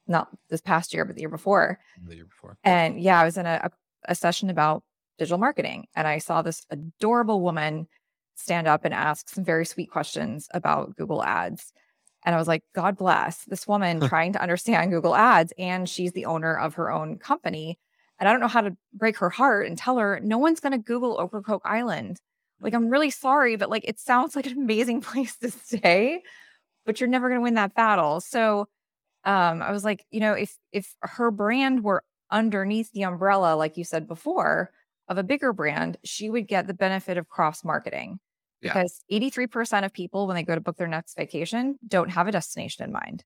not this past year, but the year before. The year before. And yeah, I was in a, a session about digital marketing, and I saw this adorable woman stand up and ask some very sweet questions about Google Ads. And I was like, God bless this woman trying to understand Google Ads. And she's the owner of her own company. And I don't know how to break her heart and tell her no one's going to Google Ocracoke Island. Like, I'm really sorry, but like, it sounds like an amazing place to stay, but you're never going to win that battle. So, um, I was like, you know, if if her brand were underneath the umbrella, like you said before, of a bigger brand, she would get the benefit of cross marketing yeah. because 83% of people when they go to book their next vacation don't have a destination in mind.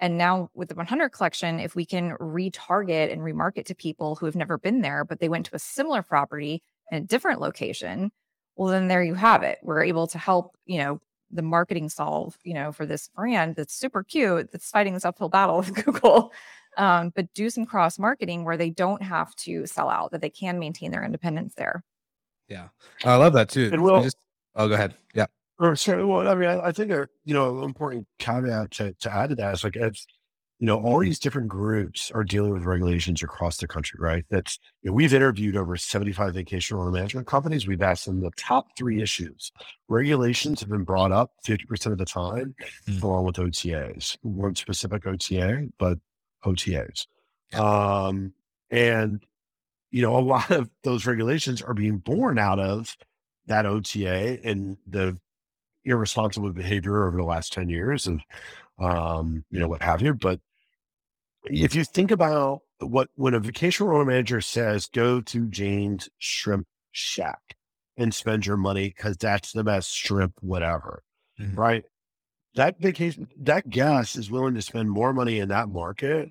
And now with the 100 collection, if we can retarget and remarket to people who have never been there, but they went to a similar property in a different location, well, then there you have it. We're able to help, you know, the marketing solve, you know, for this brand that's super cute, that's fighting this uphill battle with Google. Um, but do some cross marketing where they don't have to sell out, that they can maintain their independence there. Yeah, I love that too. And will, just Oh, go ahead. Yeah. Or sorry, well, I mean, I, I think a you know important caveat to, to add to that is like it's you know all these different groups are dealing with regulations across the country, right? That's you know, we've interviewed over seventy five vacation rental management companies. We've asked them the top three issues. Regulations have been brought up fifty percent of the time, mm. along with OTAs. One specific OTA, but OTAs. Um, and you know a lot of those regulations are being born out of that OTA and the irresponsible behavior over the last 10 years and um, you know, what have you. But if you think about what when a vacation rental manager says, go to Jane's Shrimp Shack and spend your money because that's the best shrimp, whatever. Mm-hmm. Right. that vacation, that guest is willing to spend more money in that market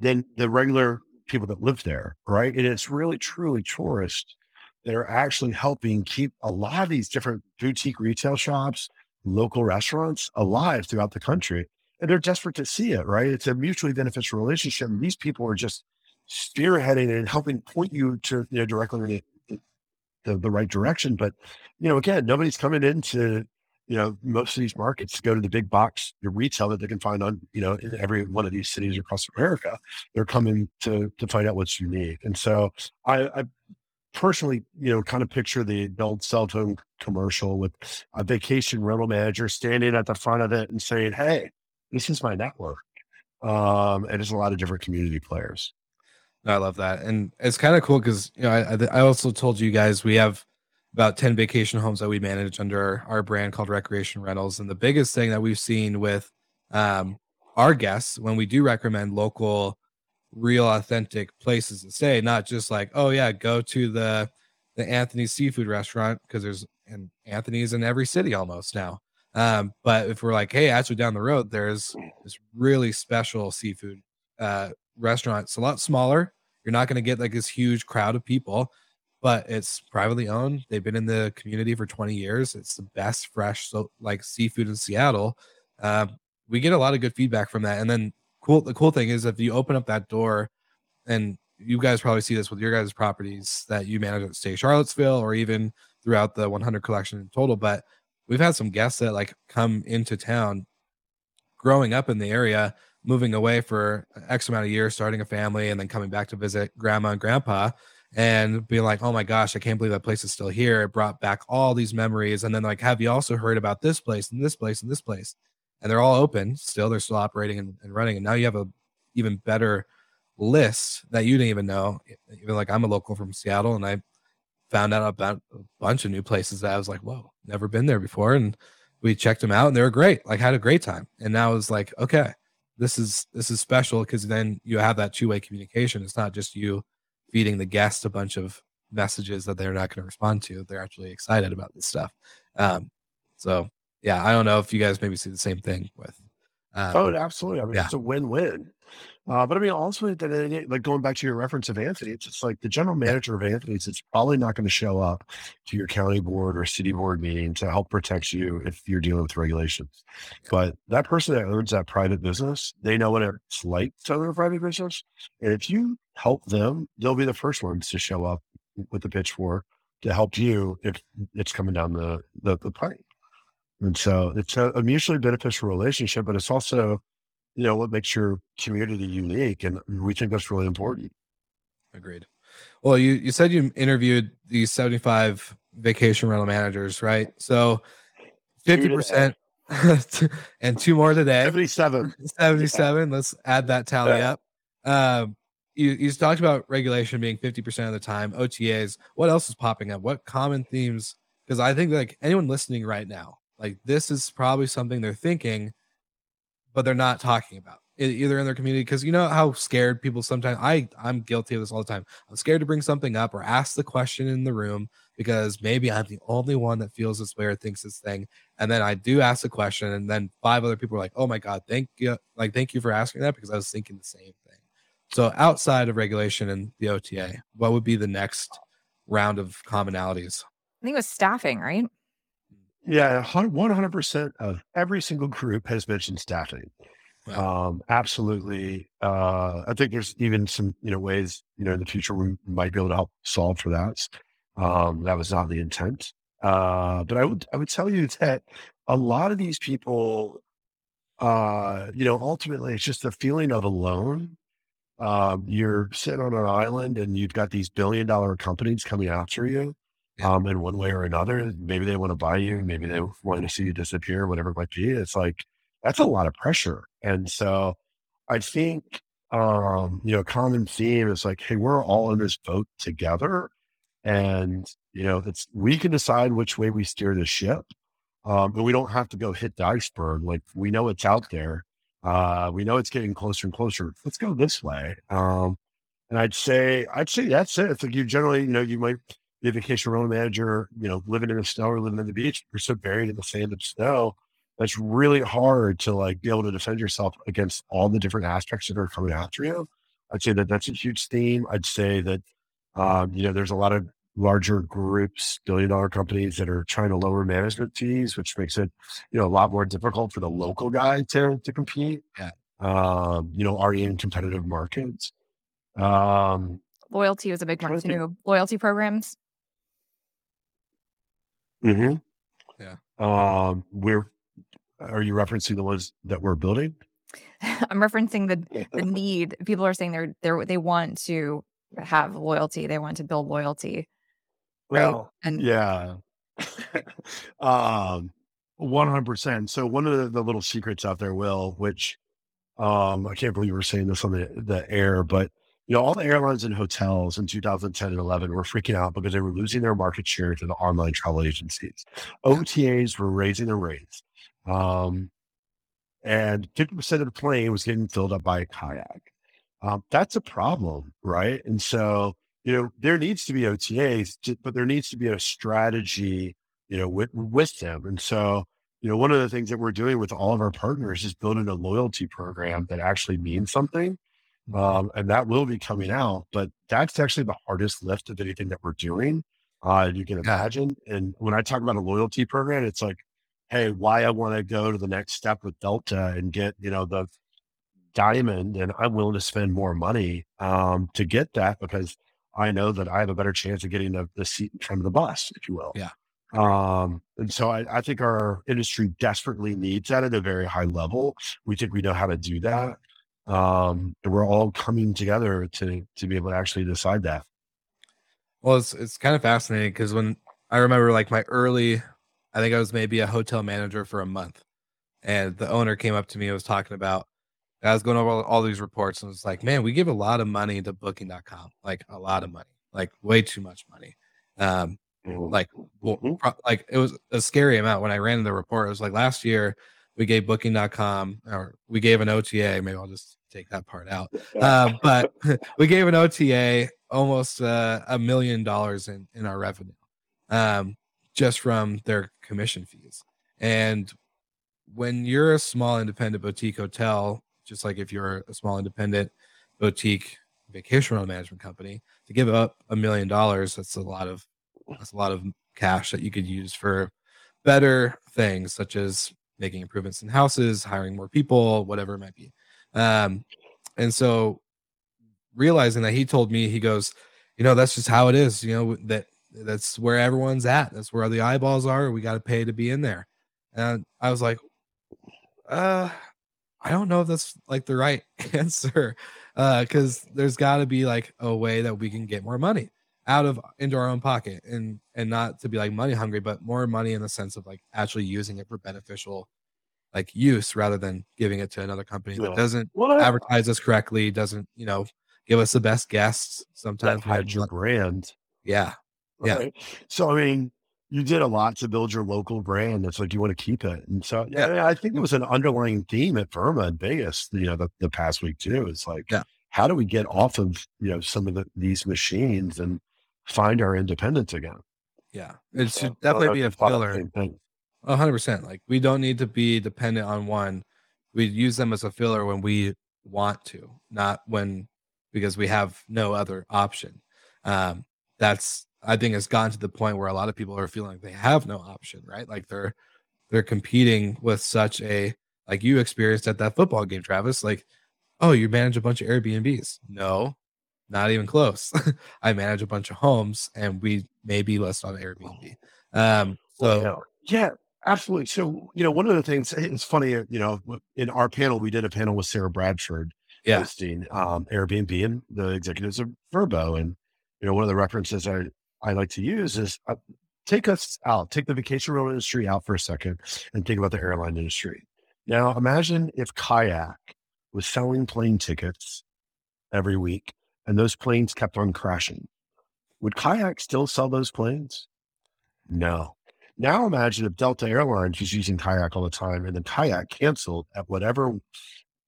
than the regular people that live there, right? And it's really truly tourists that are actually helping keep a lot of these different boutique retail shops, local restaurants alive throughout the country. And they're desperate to see it, right? It's a mutually beneficial relationship. And these people are just spearheading and helping point you to, you know, directly in the, the right direction. But, you know, again, nobody's coming into you know, most of these markets go to the big box the retail that they can find on, you know, in every one of these cities across America. They're coming to to find out what's unique. And so I, I personally, you know, kind of picture the old cell phone commercial with a vacation rental manager standing at the front of it and saying, Hey, this is my network. Um, and there's a lot of different community players. I love that. And it's kind of cool because, you know, I, I also told you guys we have about 10 vacation homes that we manage under our brand called Recreation Rentals. And the biggest thing that we've seen with um, our guests when we do recommend local, real, authentic places to stay, not just like, oh, yeah, go to the the Anthony's seafood restaurant because there's and Anthony's in every city almost now. Um, but if we're like, hey, actually down the road, there's this really special seafood uh, restaurant. It's a lot smaller. You're not going to get like this huge crowd of people, but it's privately owned. They've been in the community for 20 years. It's the best fresh so like seafood in Seattle. Uh, we get a lot of good feedback from that. And then cool, the cool thing is if you open up that door, and you guys probably see this with your guys' properties that you manage at Stay Charlottesville or even throughout the 100 collection in total. But we've had some guests that like come into town, growing up in the area, moving away for X amount of years, starting a family, and then coming back to visit grandma and grandpa and being like, oh my gosh, I can't believe that place is still here. It brought back all these memories. And then, like, have you also heard about this place and this place and this place? And they're all open still, they're still operating and, and running. And now you have a even better list that you didn't even know. Even like, I'm a local from Seattle and I found out about a bunch of new places that I was like, whoa, never been there before. And we checked them out and they were great, like, had a great time. And now it's like, okay, this is this is special because then you have that two way communication. It's not just you feeding the guest a bunch of messages that they're not going to respond to. They're actually excited about this stuff. Um, so yeah, I don't know if you guys maybe see the same thing with. Um, oh, absolutely. I mean, yeah. it's a win-win. Uh, but I mean, also like going back to your reference of Anthony, it's just like the general manager of Anthony's. It's probably not going to show up to your county board or city board meeting to help protect you if you're dealing with regulations. But that person that owns that private business, they know what it's like to own a private business, and if you help them, they'll be the first ones to show up with the pitchfork to help you if it's coming down the the, the pipe. And so it's a, a mutually beneficial relationship, but it's also you know, what makes your community unique. And we think that's really important. Agreed. Well, you, you said you interviewed these 75 vacation rental managers, right? So 50% and two more today. 77. 77. Let's add that tally yeah. up. Um, you, you talked about regulation being 50% of the time, OTAs. What else is popping up? What common themes? Because I think like anyone listening right now, like this is probably something they're thinking but they're not talking about it either in their community because you know how scared people sometimes I I'm guilty of this all the time. I'm scared to bring something up or ask the question in the room because maybe I'm the only one that feels this way or thinks this thing. And then I do ask the question, and then five other people are like, "Oh my god, thank you, like thank you for asking that because I was thinking the same thing." So outside of regulation and the OTA, what would be the next round of commonalities? I think it was staffing, right? Yeah, 100% of every single group has mentioned staffing. Wow. Um, absolutely. Uh, I think there's even some, you know, ways, you know, in the future we might be able to help solve for that. Um, that was not the intent. Uh, but I would, I would tell you that a lot of these people, uh, you know, ultimately it's just the feeling of alone. Um, you're sitting on an island and you've got these billion dollar companies coming after you um, in one way or another. Maybe they want to buy you, maybe they want to see you disappear, whatever it might be. It's like that's a lot of pressure. And so I think um, you know, common theme is like, hey, we're all in this boat together. And, you know, it's we can decide which way we steer the ship. Um, but we don't have to go hit the iceberg. Like we know it's out there. Uh, we know it's getting closer and closer. Let's go this way. Um, and I'd say, I'd say that's it. It's like you generally, you know, you might a vacation rental manager, you know, living in the snow or living in the beach, you're so buried in the sand and snow. that's really hard to like be able to defend yourself against all the different aspects that are coming after you. I'd say that that's a huge theme. I'd say that, um, you know, there's a lot of larger groups, billion dollar companies that are trying to lower management fees, which makes it, you know, a lot more difficult for the local guy to, to compete. Yeah. Um, you know, already in competitive markets. Um, Loyalty is a big one Trying to think- too. Loyalty programs. Mhm. Yeah. Um, we're, are you referencing the ones that we're building? I'm referencing the the need. People are saying they're they're they want to have loyalty. They want to build loyalty. Right. Well, And yeah. um, 100%. So one of the, the little secrets out there, Will, which um, I can't believe we're saying this on the, the air, but you know, all the airlines and hotels in 2010 and 11 were freaking out because they were losing their market share to the online travel agencies. OTAs were raising their rates. Um, and 50% of the plane was getting filled up by a kayak. Um, that's a problem, right? And so, you know, there needs to be OTAs, but there needs to be a strategy, you know, with, with them. And so, you know, one of the things that we're doing with all of our partners is building a loyalty program that actually means something. Um, and that will be coming out, but that's actually the hardest lift of anything that we're doing. Uh, you can imagine. And when I talk about a loyalty program, it's like, hey, why I want to go to the next step with Delta and get, you know, the diamond and I'm willing to spend more money um, to get that because I know that I have a better chance of getting the, the seat in front of the bus, if you will. Yeah. Um, and so I, I think our industry desperately needs that at a very high level. We think we know how to do that. Um, and we're all coming together to to be able to actually decide that. Well, it's it's kind of fascinating because when I remember like my early, I think I was maybe a hotel manager for a month, and the owner came up to me and was talking about. I was going over all, all these reports and was like, "Man, we give a lot of money to Booking.com, like a lot of money, like way too much money." Um, like well, Mhm. pro- like it was a scary amount when I ran the report. It was like last year we gave Booking.com or we gave an OTA. Maybe I'll just take that part out. Uh, but we gave an OTA almost uh, a million dollars in in our revenue, um, just from their commission fees. And when you're a small independent boutique hotel, just like if you're a small independent boutique vacation rental management company, to give up a million dollars, that's a lot of that's a lot of cash that you could use for better things such as making improvements in houses, hiring more people, whatever it might be. Um, and so realizing that he told me, he goes, you know, that's just how it is, you know, that that's where everyone's at. That's where the eyeballs are. We got to pay to be in there. And I was like, uh, I don't know if that's like the right answer. Uh, cause there's gotta be like a way that we can get more money out of into our own pocket and and not to be like money hungry, but more money in the sense of like actually using it for beneficial like use rather than giving it to another company Yeah. that doesn't Well, advertise us correctly, doesn't, you know, give us the best guests. Sometimes hide your brand. yeah. Yeah. Right. So I mean, you did a lot to build your local brand. It's like you want to keep it. And so yeah, Yeah. I think it was an underlying theme at VRMA in Vegas, you know, the, the past week too. It's like, Yeah. how do we get off of, you know, some of the, these machines and find our independence again? Yeah. It So, should definitely be a that's thought of the filler. A hundred percent. Like we don't need to be dependent on one. We use them as a filler when we want to, not when because we have no other option. Um, that's I think it's gotten to the point where a lot of people are feeling like they have no option, right? Like they're they're competing with such a like you experienced at that football game, Travis. Like, oh, you manage a bunch of Airbnbs. No, not even close. I manage a bunch of homes and we may be listed on Airbnb. Um, so yeah. absolutely. So, you know, one of the things it's funny, you know, in our panel, we did a panel with Sarah Bradford yeah, hosting um, Airbnb and the executives of VRBO. And, you know, one of the references I, I like to use is uh, take us out, take the vacation rental industry out for a second and think about the airline industry. Now, imagine if Kayak was selling plane tickets every week and those planes kept on crashing. Would Kayak still sell those planes? No. Now imagine if Delta Airlines was using Kayak all the time and then Kayak canceled at whatever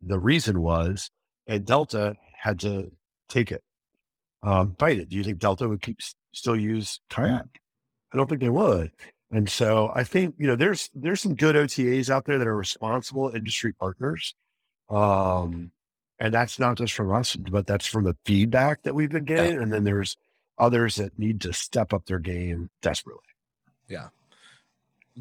the reason was, and Delta had to take it, um, fight it. Do you think Delta would keep still use kayak? I don't think they would. And so I think, you know, there's there's some good OTAs out there that are responsible industry partners. Um, and that's not just from us, but that's from the feedback that we've been getting. Yeah. And then there's others that need to step up their game desperately. Yeah.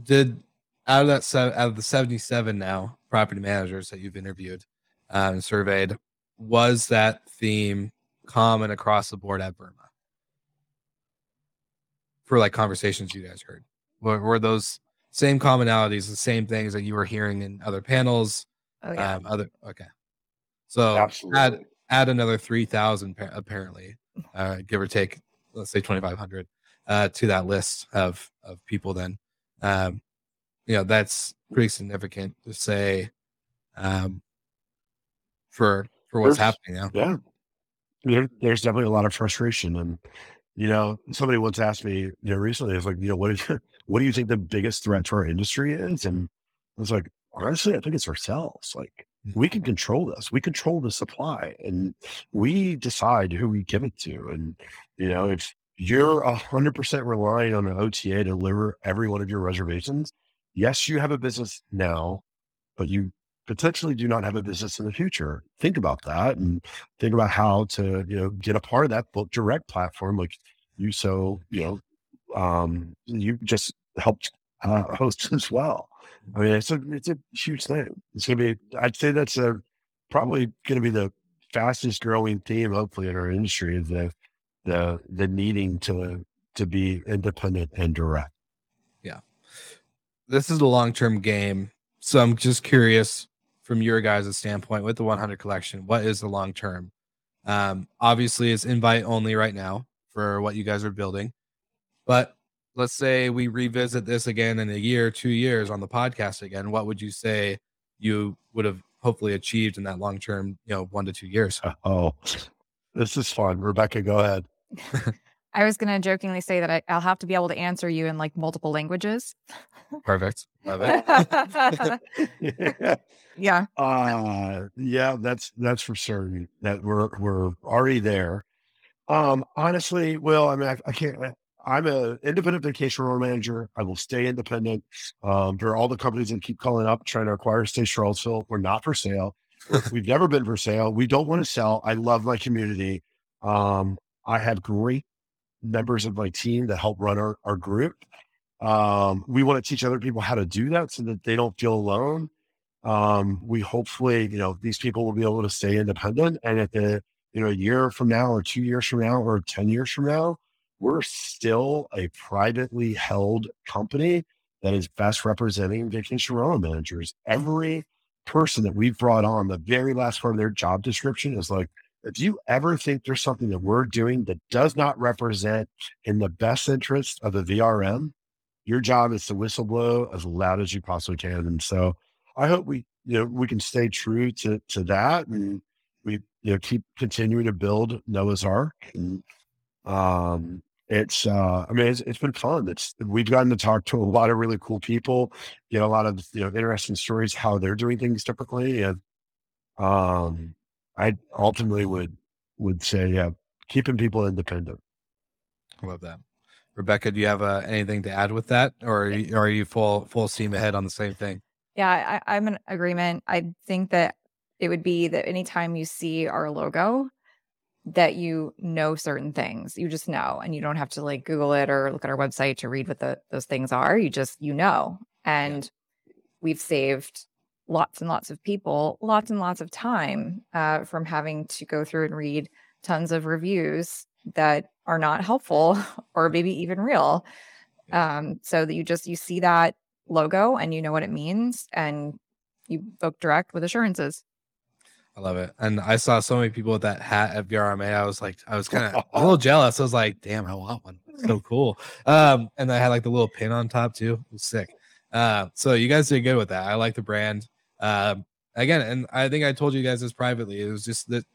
Did out of that out of the 77 now property managers that you've interviewed uh, and surveyed, was that theme common across the board at VRMA For like conversations you guys heard, were, were those same commonalities, the same things that you were hearing in other panels? Oh, yeah. Um, other okay, so Absolutely. add add another three thousand apparently, uh, give or take, let's say twenty five hundred uh, to that list of of people. Then, um, you know, that's pretty significant to say um, for for what's there's, happening now. Yeah, there, there's definitely a lot of frustration, and you know, somebody once asked me, you know, recently, it's like, you know, what is what do you think the biggest threat to our industry is? And I was like, honestly, I think it's ourselves. Like. We can control this. We control the supply, and we decide who we give it to. And you know, if you're a hundred percent relying on an OTA to deliver every one of your reservations, yes, you have a business now, but you potentially do not have a business in the future. Think about that and think about how to, you know, get a part of that book direct platform like you so, you know, um, you just helped uh, host as well. I mean, it's a it's a huge thing. It's gonna be. I'd say that's a probably going to be the fastest growing theme, hopefully, in our industry. Is the the the needing to to be independent and direct. Yeah, this is a long term game. So I'm just curious from your guys' standpoint with the 100 collection, what is the long term? Um, obviously, it's invite only right now for what you guys are building, but let's say we revisit this again in a year, two years on the podcast again. What would you say you would have hopefully achieved in that long term, you know, one to two years? Oh, this is fun. Rebecca, go ahead. I was going to jokingly say that I, will have to be able to answer you in like multiple languages. Perfect. Love it. yeah. Yeah. Uh, yeah, that's that's for certain that we're we're already there. Um, honestly, Will, I mean, I, I can't. I'm an independent vacation rental manager. I will stay independent. Um, there are all the companies that keep calling up trying to acquire Stay Charlottesville. We're not for sale. We've never been for sale. We don't want to sell. I love my community. Um, I have great members of my team that help run our, our group. Um, we want to teach other people how to do that so that they don't feel alone. Um, we hopefully, you know, these people will be able to stay independent. And at the, you know, a year from now or two years from now or 10 years from now, we're still a privately held company that is best representing vacation rental managers. Every person that we've brought on, the very last part of their job description is like, if you ever think there's something that we're doing that does not represent in the best interest of the VRM, your job is to whistleblow as loud as you possibly can. And so I hope we, you know, we can stay true to to that and we, you know, keep continuing to build Noah's Ark. And um it's uh I mean it's, it's been fun. It's we've gotten to talk to a lot of really cool people, get a lot of you know interesting stories how they're doing things typically. And um I ultimately would would say, yeah, keeping people independent. I love that. Rebecca, do you have uh, anything to add with that, or are you, are you full full steam ahead on the same thing? Yeah, I, I'm in agreement. I think that it would be that anytime you see our logo, that you know certain things. You just know, and you don't have to like Google it or look at our website to read what the, those things are. You just you know, and we've saved lots and lots of people lots and lots of time uh, from having to go through and read tons of reviews that are not helpful or maybe even real um, so that you just you see that logo and you know what it means and you book direct with assurances I love it. And I saw so many people with that hat at VRMA. I was like, I was kind of a little jealous. I was like, damn, I want one. It's so cool. Um, and I had like the little pin on top too. It was sick. Uh, so you guys did good with that. I like the brand. Um, again, and I think I told you guys this privately. It was just that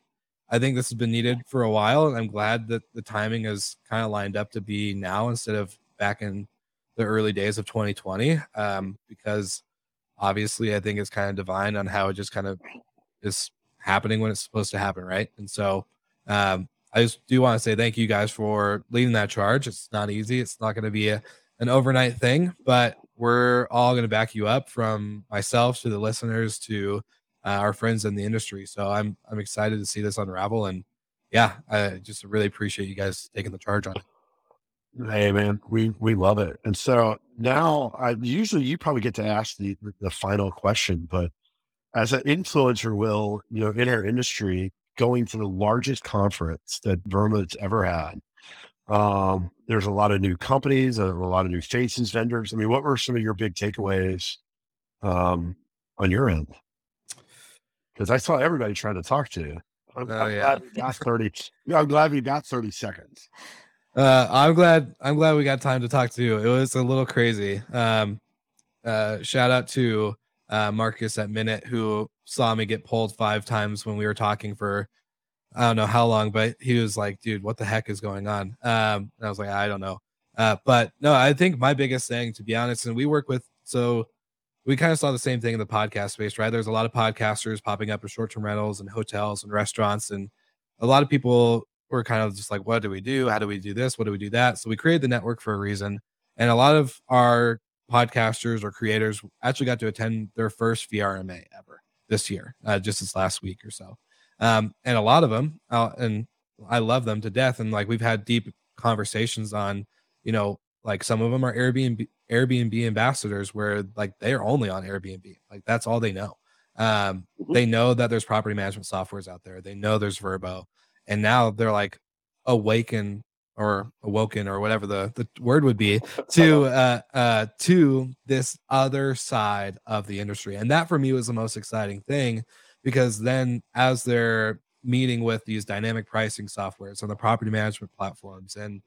I think this has been needed for a while, and I'm glad that the timing is kind of lined up to be now instead of back in the early days of 2020. Um, because obviously, I think it's kind of divine on how it just kind of is happening when it's supposed to happen, right? And so, um, I just do want to say thank you guys for leading that charge. It's not easy. It's not going to be a, an overnight thing, but we're all going to back you up from myself to the listeners to uh, our friends in the industry. So I'm I'm excited to see this unravel, and yeah, I just really appreciate you guys taking the charge on it. Hey man, we we love it. And so now, I usually you probably get to ask the the final question, but as an influencer will, you know, in our industry, going to the largest conference that VRBO's ever had. Um, there's a lot of new companies, a lot of new faces, vendors. I mean, what were some of your big takeaways um, on your end? Because I saw everybody trying to talk to you. I'm, oh, I'm yeah. glad we got 30. I'm glad we got 30 seconds. Uh, I'm glad. I'm glad we got time to talk to you. It was a little crazy. Um, uh, shout out to uh, Marcus at Minut who saw me get pulled five times when we were talking for I don't know how long, but he was like, "Dude, what the heck is going on?" Um, and I was like, "I don't know." Uh, but no, I think my biggest thing, to be honest, and we work with so we kind of saw the same thing in the podcast space, right? There's a lot of podcasters popping up in short-term rentals and hotels and restaurants, and a lot of people were kind of just like, "What do we do? How do we do this? What do we do that?" So we created the network for a reason, and a lot of our podcasters or creators actually got to attend their first VRMA ever this year, uh, just this last week or so. Um, and a lot of them, uh, and I love them to death. And like we've had deep conversations on, you know, like some of them are Airbnb Airbnb ambassadors where like they're only on Airbnb, like that's all they know. Um, mm-hmm. they know that there's property management softwares out there. They know there's VRBO, and now they're like awaken or awoken or whatever the, the word would be to uh uh to this other side of the industry. And that for me was the most exciting thing because then as they're meeting with these dynamic pricing softwares on the property management platforms and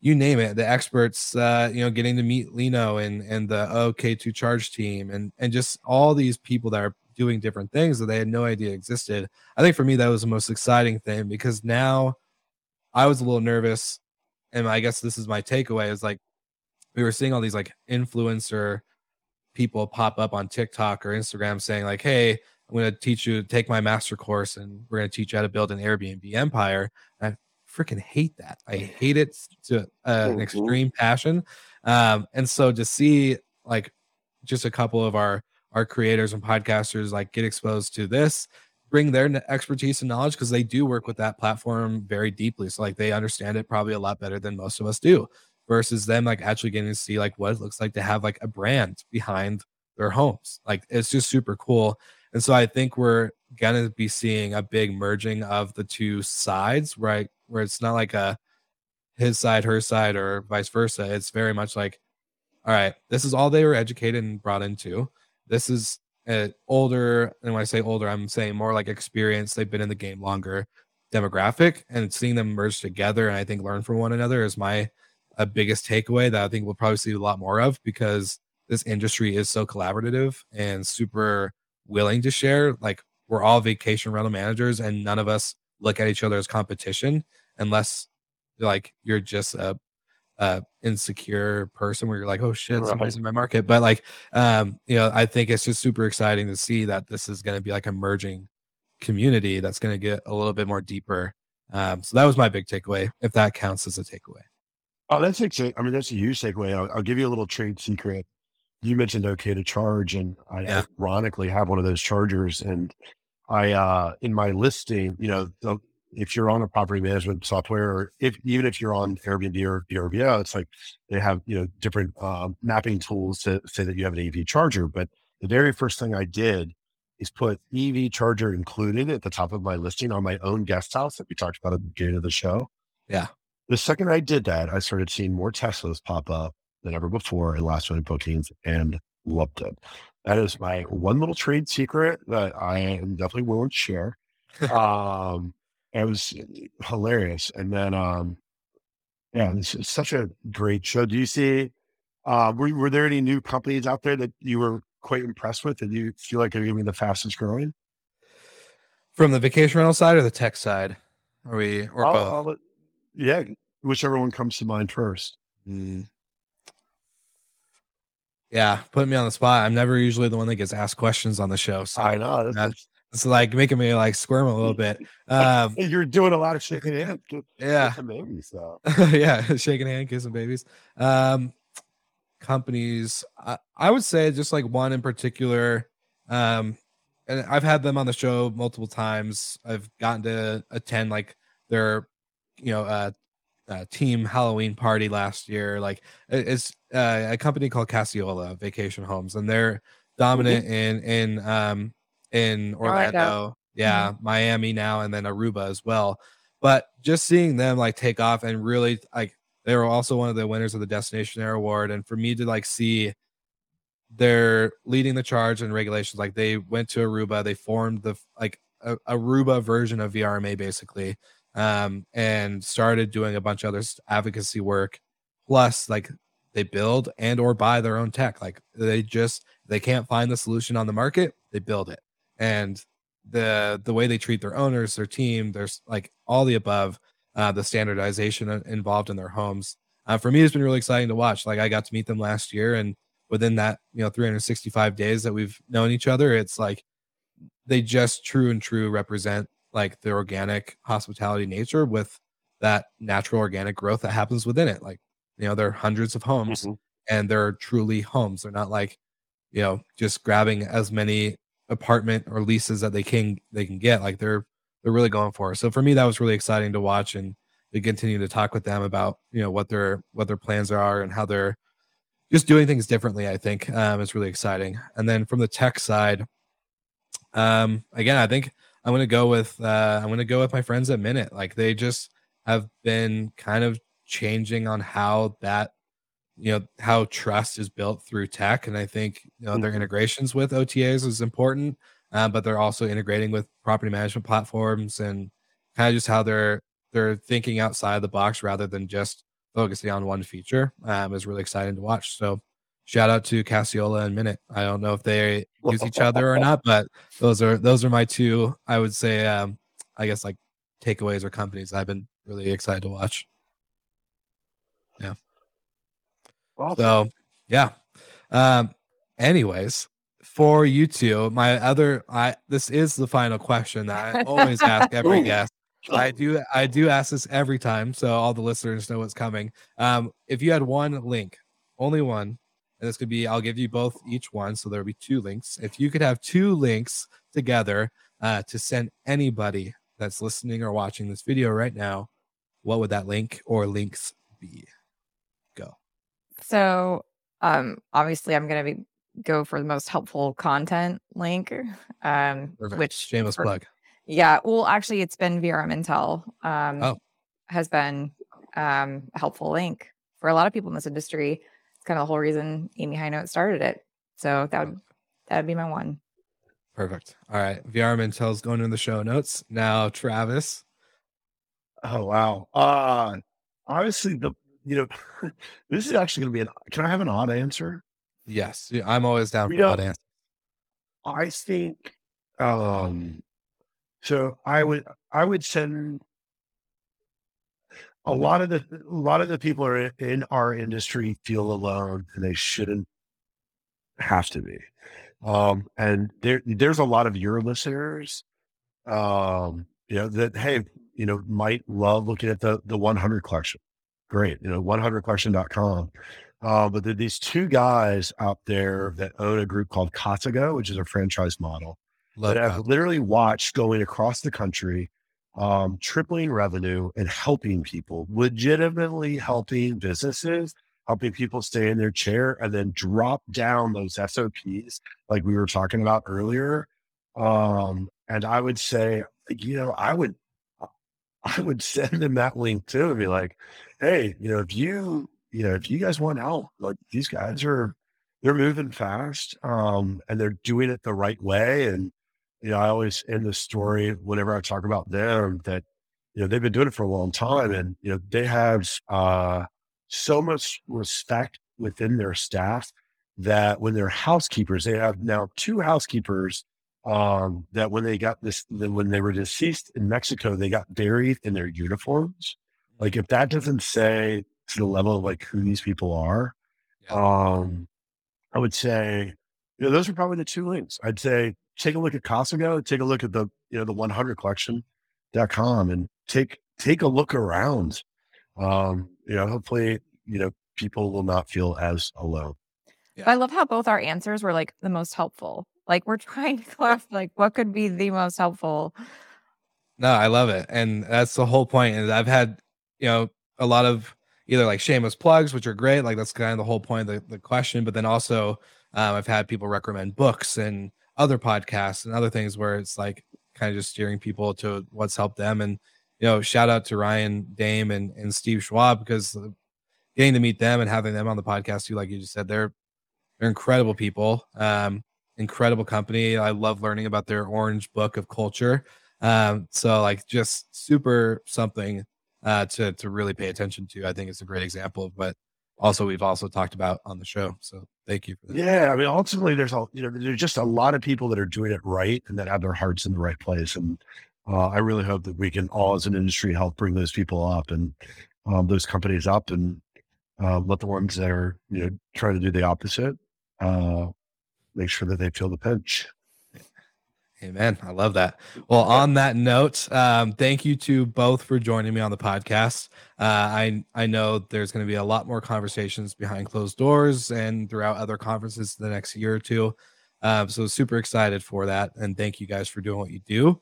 you name it the experts uh you know getting to meet lino and and the OK2Charge team and and just all these people that are doing different things that they had no idea existed i think for me that was the most exciting thing because now i was a little nervous and I guess this is my takeaway is like we were seeing all these like influencer people pop up on TikTok or Instagram saying like, "Hey, I'm going to teach you to take my master course and we're going to teach you how to build an Airbnb empire." And I freaking hate that. I hate it to uh, an mm-hmm. extreme passion. Um, and so to see like just a couple of our our creators and podcasters like get exposed to this bring their expertise and knowledge because they do work with that platform very deeply. So like they understand it probably a lot better than most of us do versus them like actually getting to see like what it looks like to have like a brand behind their homes. Like it's just super cool. And so I think we're gonna be seeing a big merging of the two sides, right? Where it's not like a his side, her side, or vice versa. It's very much like, all right, this is all they were educated and brought into. This is uh, older, and when I say older, I'm saying more like experience. They've been in the game longer, demographic, and seeing them merge together and I think learn from one another is my a biggest takeaway that I think we'll probably see a lot more of because this industry is so collaborative and super willing to share. Like we're all vacation rental managers, and none of us look at each other as competition unless like you're just a uh insecure person where you're like oh shit right. somebody's in my market. But like um you know i think it's just super exciting to see that this is going to be like a merging community that's going to get a little bit more deeper. Um so that was my big takeaway if that counts as a takeaway. Oh that's a, i mean that's a huge takeaway. I'll, I'll give you a little trade secret. You mentioned okay to charge and i yeah. ironically have one of those chargers and i uh in my listing you know the if you're on a property management software, or if even if you're on Airbnb or VRBO, it's like they have you know different uh, mapping tools to say that you have an EV charger. But the very first thing I did is put EV charger included at the top of my listing on my own guest house that we talked about at the beginning of the show. Yeah. The second I did that, I started seeing more Teslas pop up than ever before in last minute bookings and loved it. That is my one little trade secret that I am definitely willing to share. um, it was hilarious. And then, um, yeah, this is such a great show. Do you see, uh, were, were there any new companies out there that you were quite impressed with? Did you feel like are even the fastest growing? From the vacation rental side or the tech side? Are we, or I'll, both? I'll, yeah, whichever one comes to mind first. Mm. Yeah, put me on the spot. I'm never usually the one that gets asked questions on the show. So I know. That's, it's like making me like squirm a little bit. Um, You're doing a lot of shaking hands. Yeah. Babies, so. yeah. Shaking hand, kissing babies. Um, companies, I, I would say just like one in particular. Um, and I've had them on the show multiple times. I've gotten to attend like their, you know, uh, uh team Halloween party last year. Like it's uh, a company called Casiola Vacation Homes, and they're dominant mm-hmm. in in um in Orlando, Orlando. yeah, mm-hmm. Miami now, and then Aruba as well. But just seeing them like take off and really like they were also one of the winners of the Destination Air Award, and for me to like see they're leading the charge in regulations. Like they went to Aruba, they formed the like a, Aruba version of VRMA basically, um, and started doing a bunch of other advocacy work. Plus, like they build and or buy their own tech. Like they just they can't find the solution on the market, they build it. And the the way they treat their owners, their team, there's like all the above, uh, the standardization involved in their homes. Uh, for me, it's been really exciting to watch. Like I got to meet them last year, and within that you know 365 days that we've known each other, it's like they just true and true represent like the organic hospitality nature with that natural organic growth that happens within it. Like you know, there are hundreds of homes, mm-hmm. and they're truly homes. They're not like you know just grabbing as many apartment or leases that they can they can get. Like they're they're really going for. So for me, that was really exciting to watch and to continue to talk with them about you know what their what their plans are and how they're just doing things differently. I think um, is really exciting. And then from the tech side, um, again, I think I'm to go with uh, I'm to go with my friends at Minut. Like they just have been kind of changing on how that you know how trust is built through tech and i think you know their mm-hmm. integrations with otas is important uh, but they're also integrating with property management platforms and kind of just how they're they're thinking outside the box rather than just focusing on one feature um, is really exciting to watch. So shout out to Casiola and Minut. I don't know if they use each other or not but those are those are my two i would say um, i guess like takeaways or companies i've been really excited to watch. Yeah So yeah. Um, anyways, for you two, my other I this is the final question that I always ask every guest. I do I do ask this every time, so all the listeners know what's coming. Um, if you had one link, only one, and this could be I'll give you both each one, so there'll be two links. If you could have two links together uh, to send anybody that's listening or watching this video right now, what would that link or links be? So, um, obviously, I'm going to be go for the most helpful content link, um, Perfect. which shameless for, plug. Yeah, well, actually, it's been VRM Intel. Um, oh. has been um, a helpful link for a lot of people in this industry. It's kind of the whole reason Amy Hinote started it. So that would that would be my one. Perfect. All right, VRM Intel's going in the show notes now. Travis. Oh wow. Uh obviously the you know, this is actually going to be an. Can I have an odd answer? Yes, I'm always down for odd answers. I think. Um. So I would I would send a lot of the a lot of the people are in our industry feel alone and they shouldn't have to be. Um, and there there's a lot of your listeners, um, you know that hey, you know might love looking at the the 100 collection great, you know, 100collection.com. Uh, but there are these two guys out there that own a group called Casago, which is a franchise model Love that I've literally watched going across the country, um, tripling revenue and helping people, legitimately helping businesses, helping people stay in their chair and then drop down those SOPs like we were talking about earlier. Um, and I would say, you know, I would I would send them that link too and be like, hey, you know, if you, you know, if you guys want help, like these guys are, they're moving fast um, and they're doing it the right way. And, you know, I always end the story whenever I talk about them that, you know, they've been doing it for a long time and, you know, they have uh, so much respect within their staff that when they're housekeepers, they have now two housekeepers um, that when they got this, when they were deceased in Mexico, they got buried in their uniforms. Like if that doesn't say to the level of like who these people are, yeah. um, I would say, you know, those are probably the two links. I'd say take a look at Casago, take a look at the, you know, the 100 collection.com and take, take a look around. Um, you know, hopefully, you know, people will not feel as alone. Yeah. I love how both our answers were like the most helpful. Like we're trying to clarify like what could be the most helpful. No, I love it. And that's the whole point. And I've had, you know, a lot of either like shameless plugs, which are great. Like that's kind of the whole point of the, the question. But then also um, I've had people recommend books and other podcasts and other things where it's like kind of just steering people to what's helped them. And, you know, shout out to Ryan Dame and, and Steve Schwab because getting to meet them and having them on the podcast too, like you just said, they're they're incredible people, um, incredible company. I love learning about their orange book of culture. Um, so like just super something uh, to to really pay attention to. I think it's a great example what also we've also talked about on the show. So thank you. Yeah, I mean, ultimately, there's a you know there's just a lot of people that are doing it right and that have their hearts in the right place, and uh, I really hope that we can all, as an industry, help bring those people up and um, those companies up, and uh, let the ones that are you know trying to do the opposite uh, make sure that they feel the pinch. Amen. I love that. Well, on that note, um, thank you to both for joining me on the podcast. Uh, I I know there's going to be a lot more conversations behind closed doors and throughout other conferences the next year or two. Um, so super excited for that, and thank you guys for doing what you do.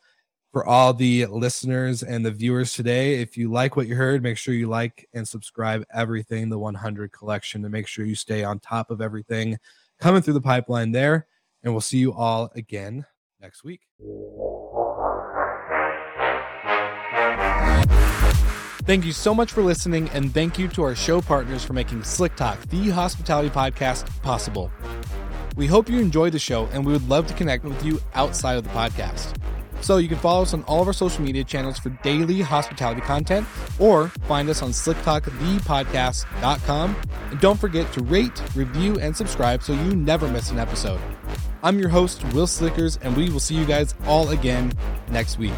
For all the listeners and the viewers today, if you like what you heard, make sure you like and subscribe everything the 100 collection to make sure you stay on top of everything coming through the pipeline there. And we'll see you all again next week. Thank you so much for listening, and thank you to our show partners for making Slick Talk, the hospitality podcast, possible. We hope you enjoyed the show, and we would love to connect with you outside of the podcast. So you can follow us on all of our social media channels for daily hospitality content or find us on slicktalkthepodcast.com. And don't forget to rate, review, and subscribe so you never miss an episode. I'm your host, Will Slickers, and we will see you guys all again next week.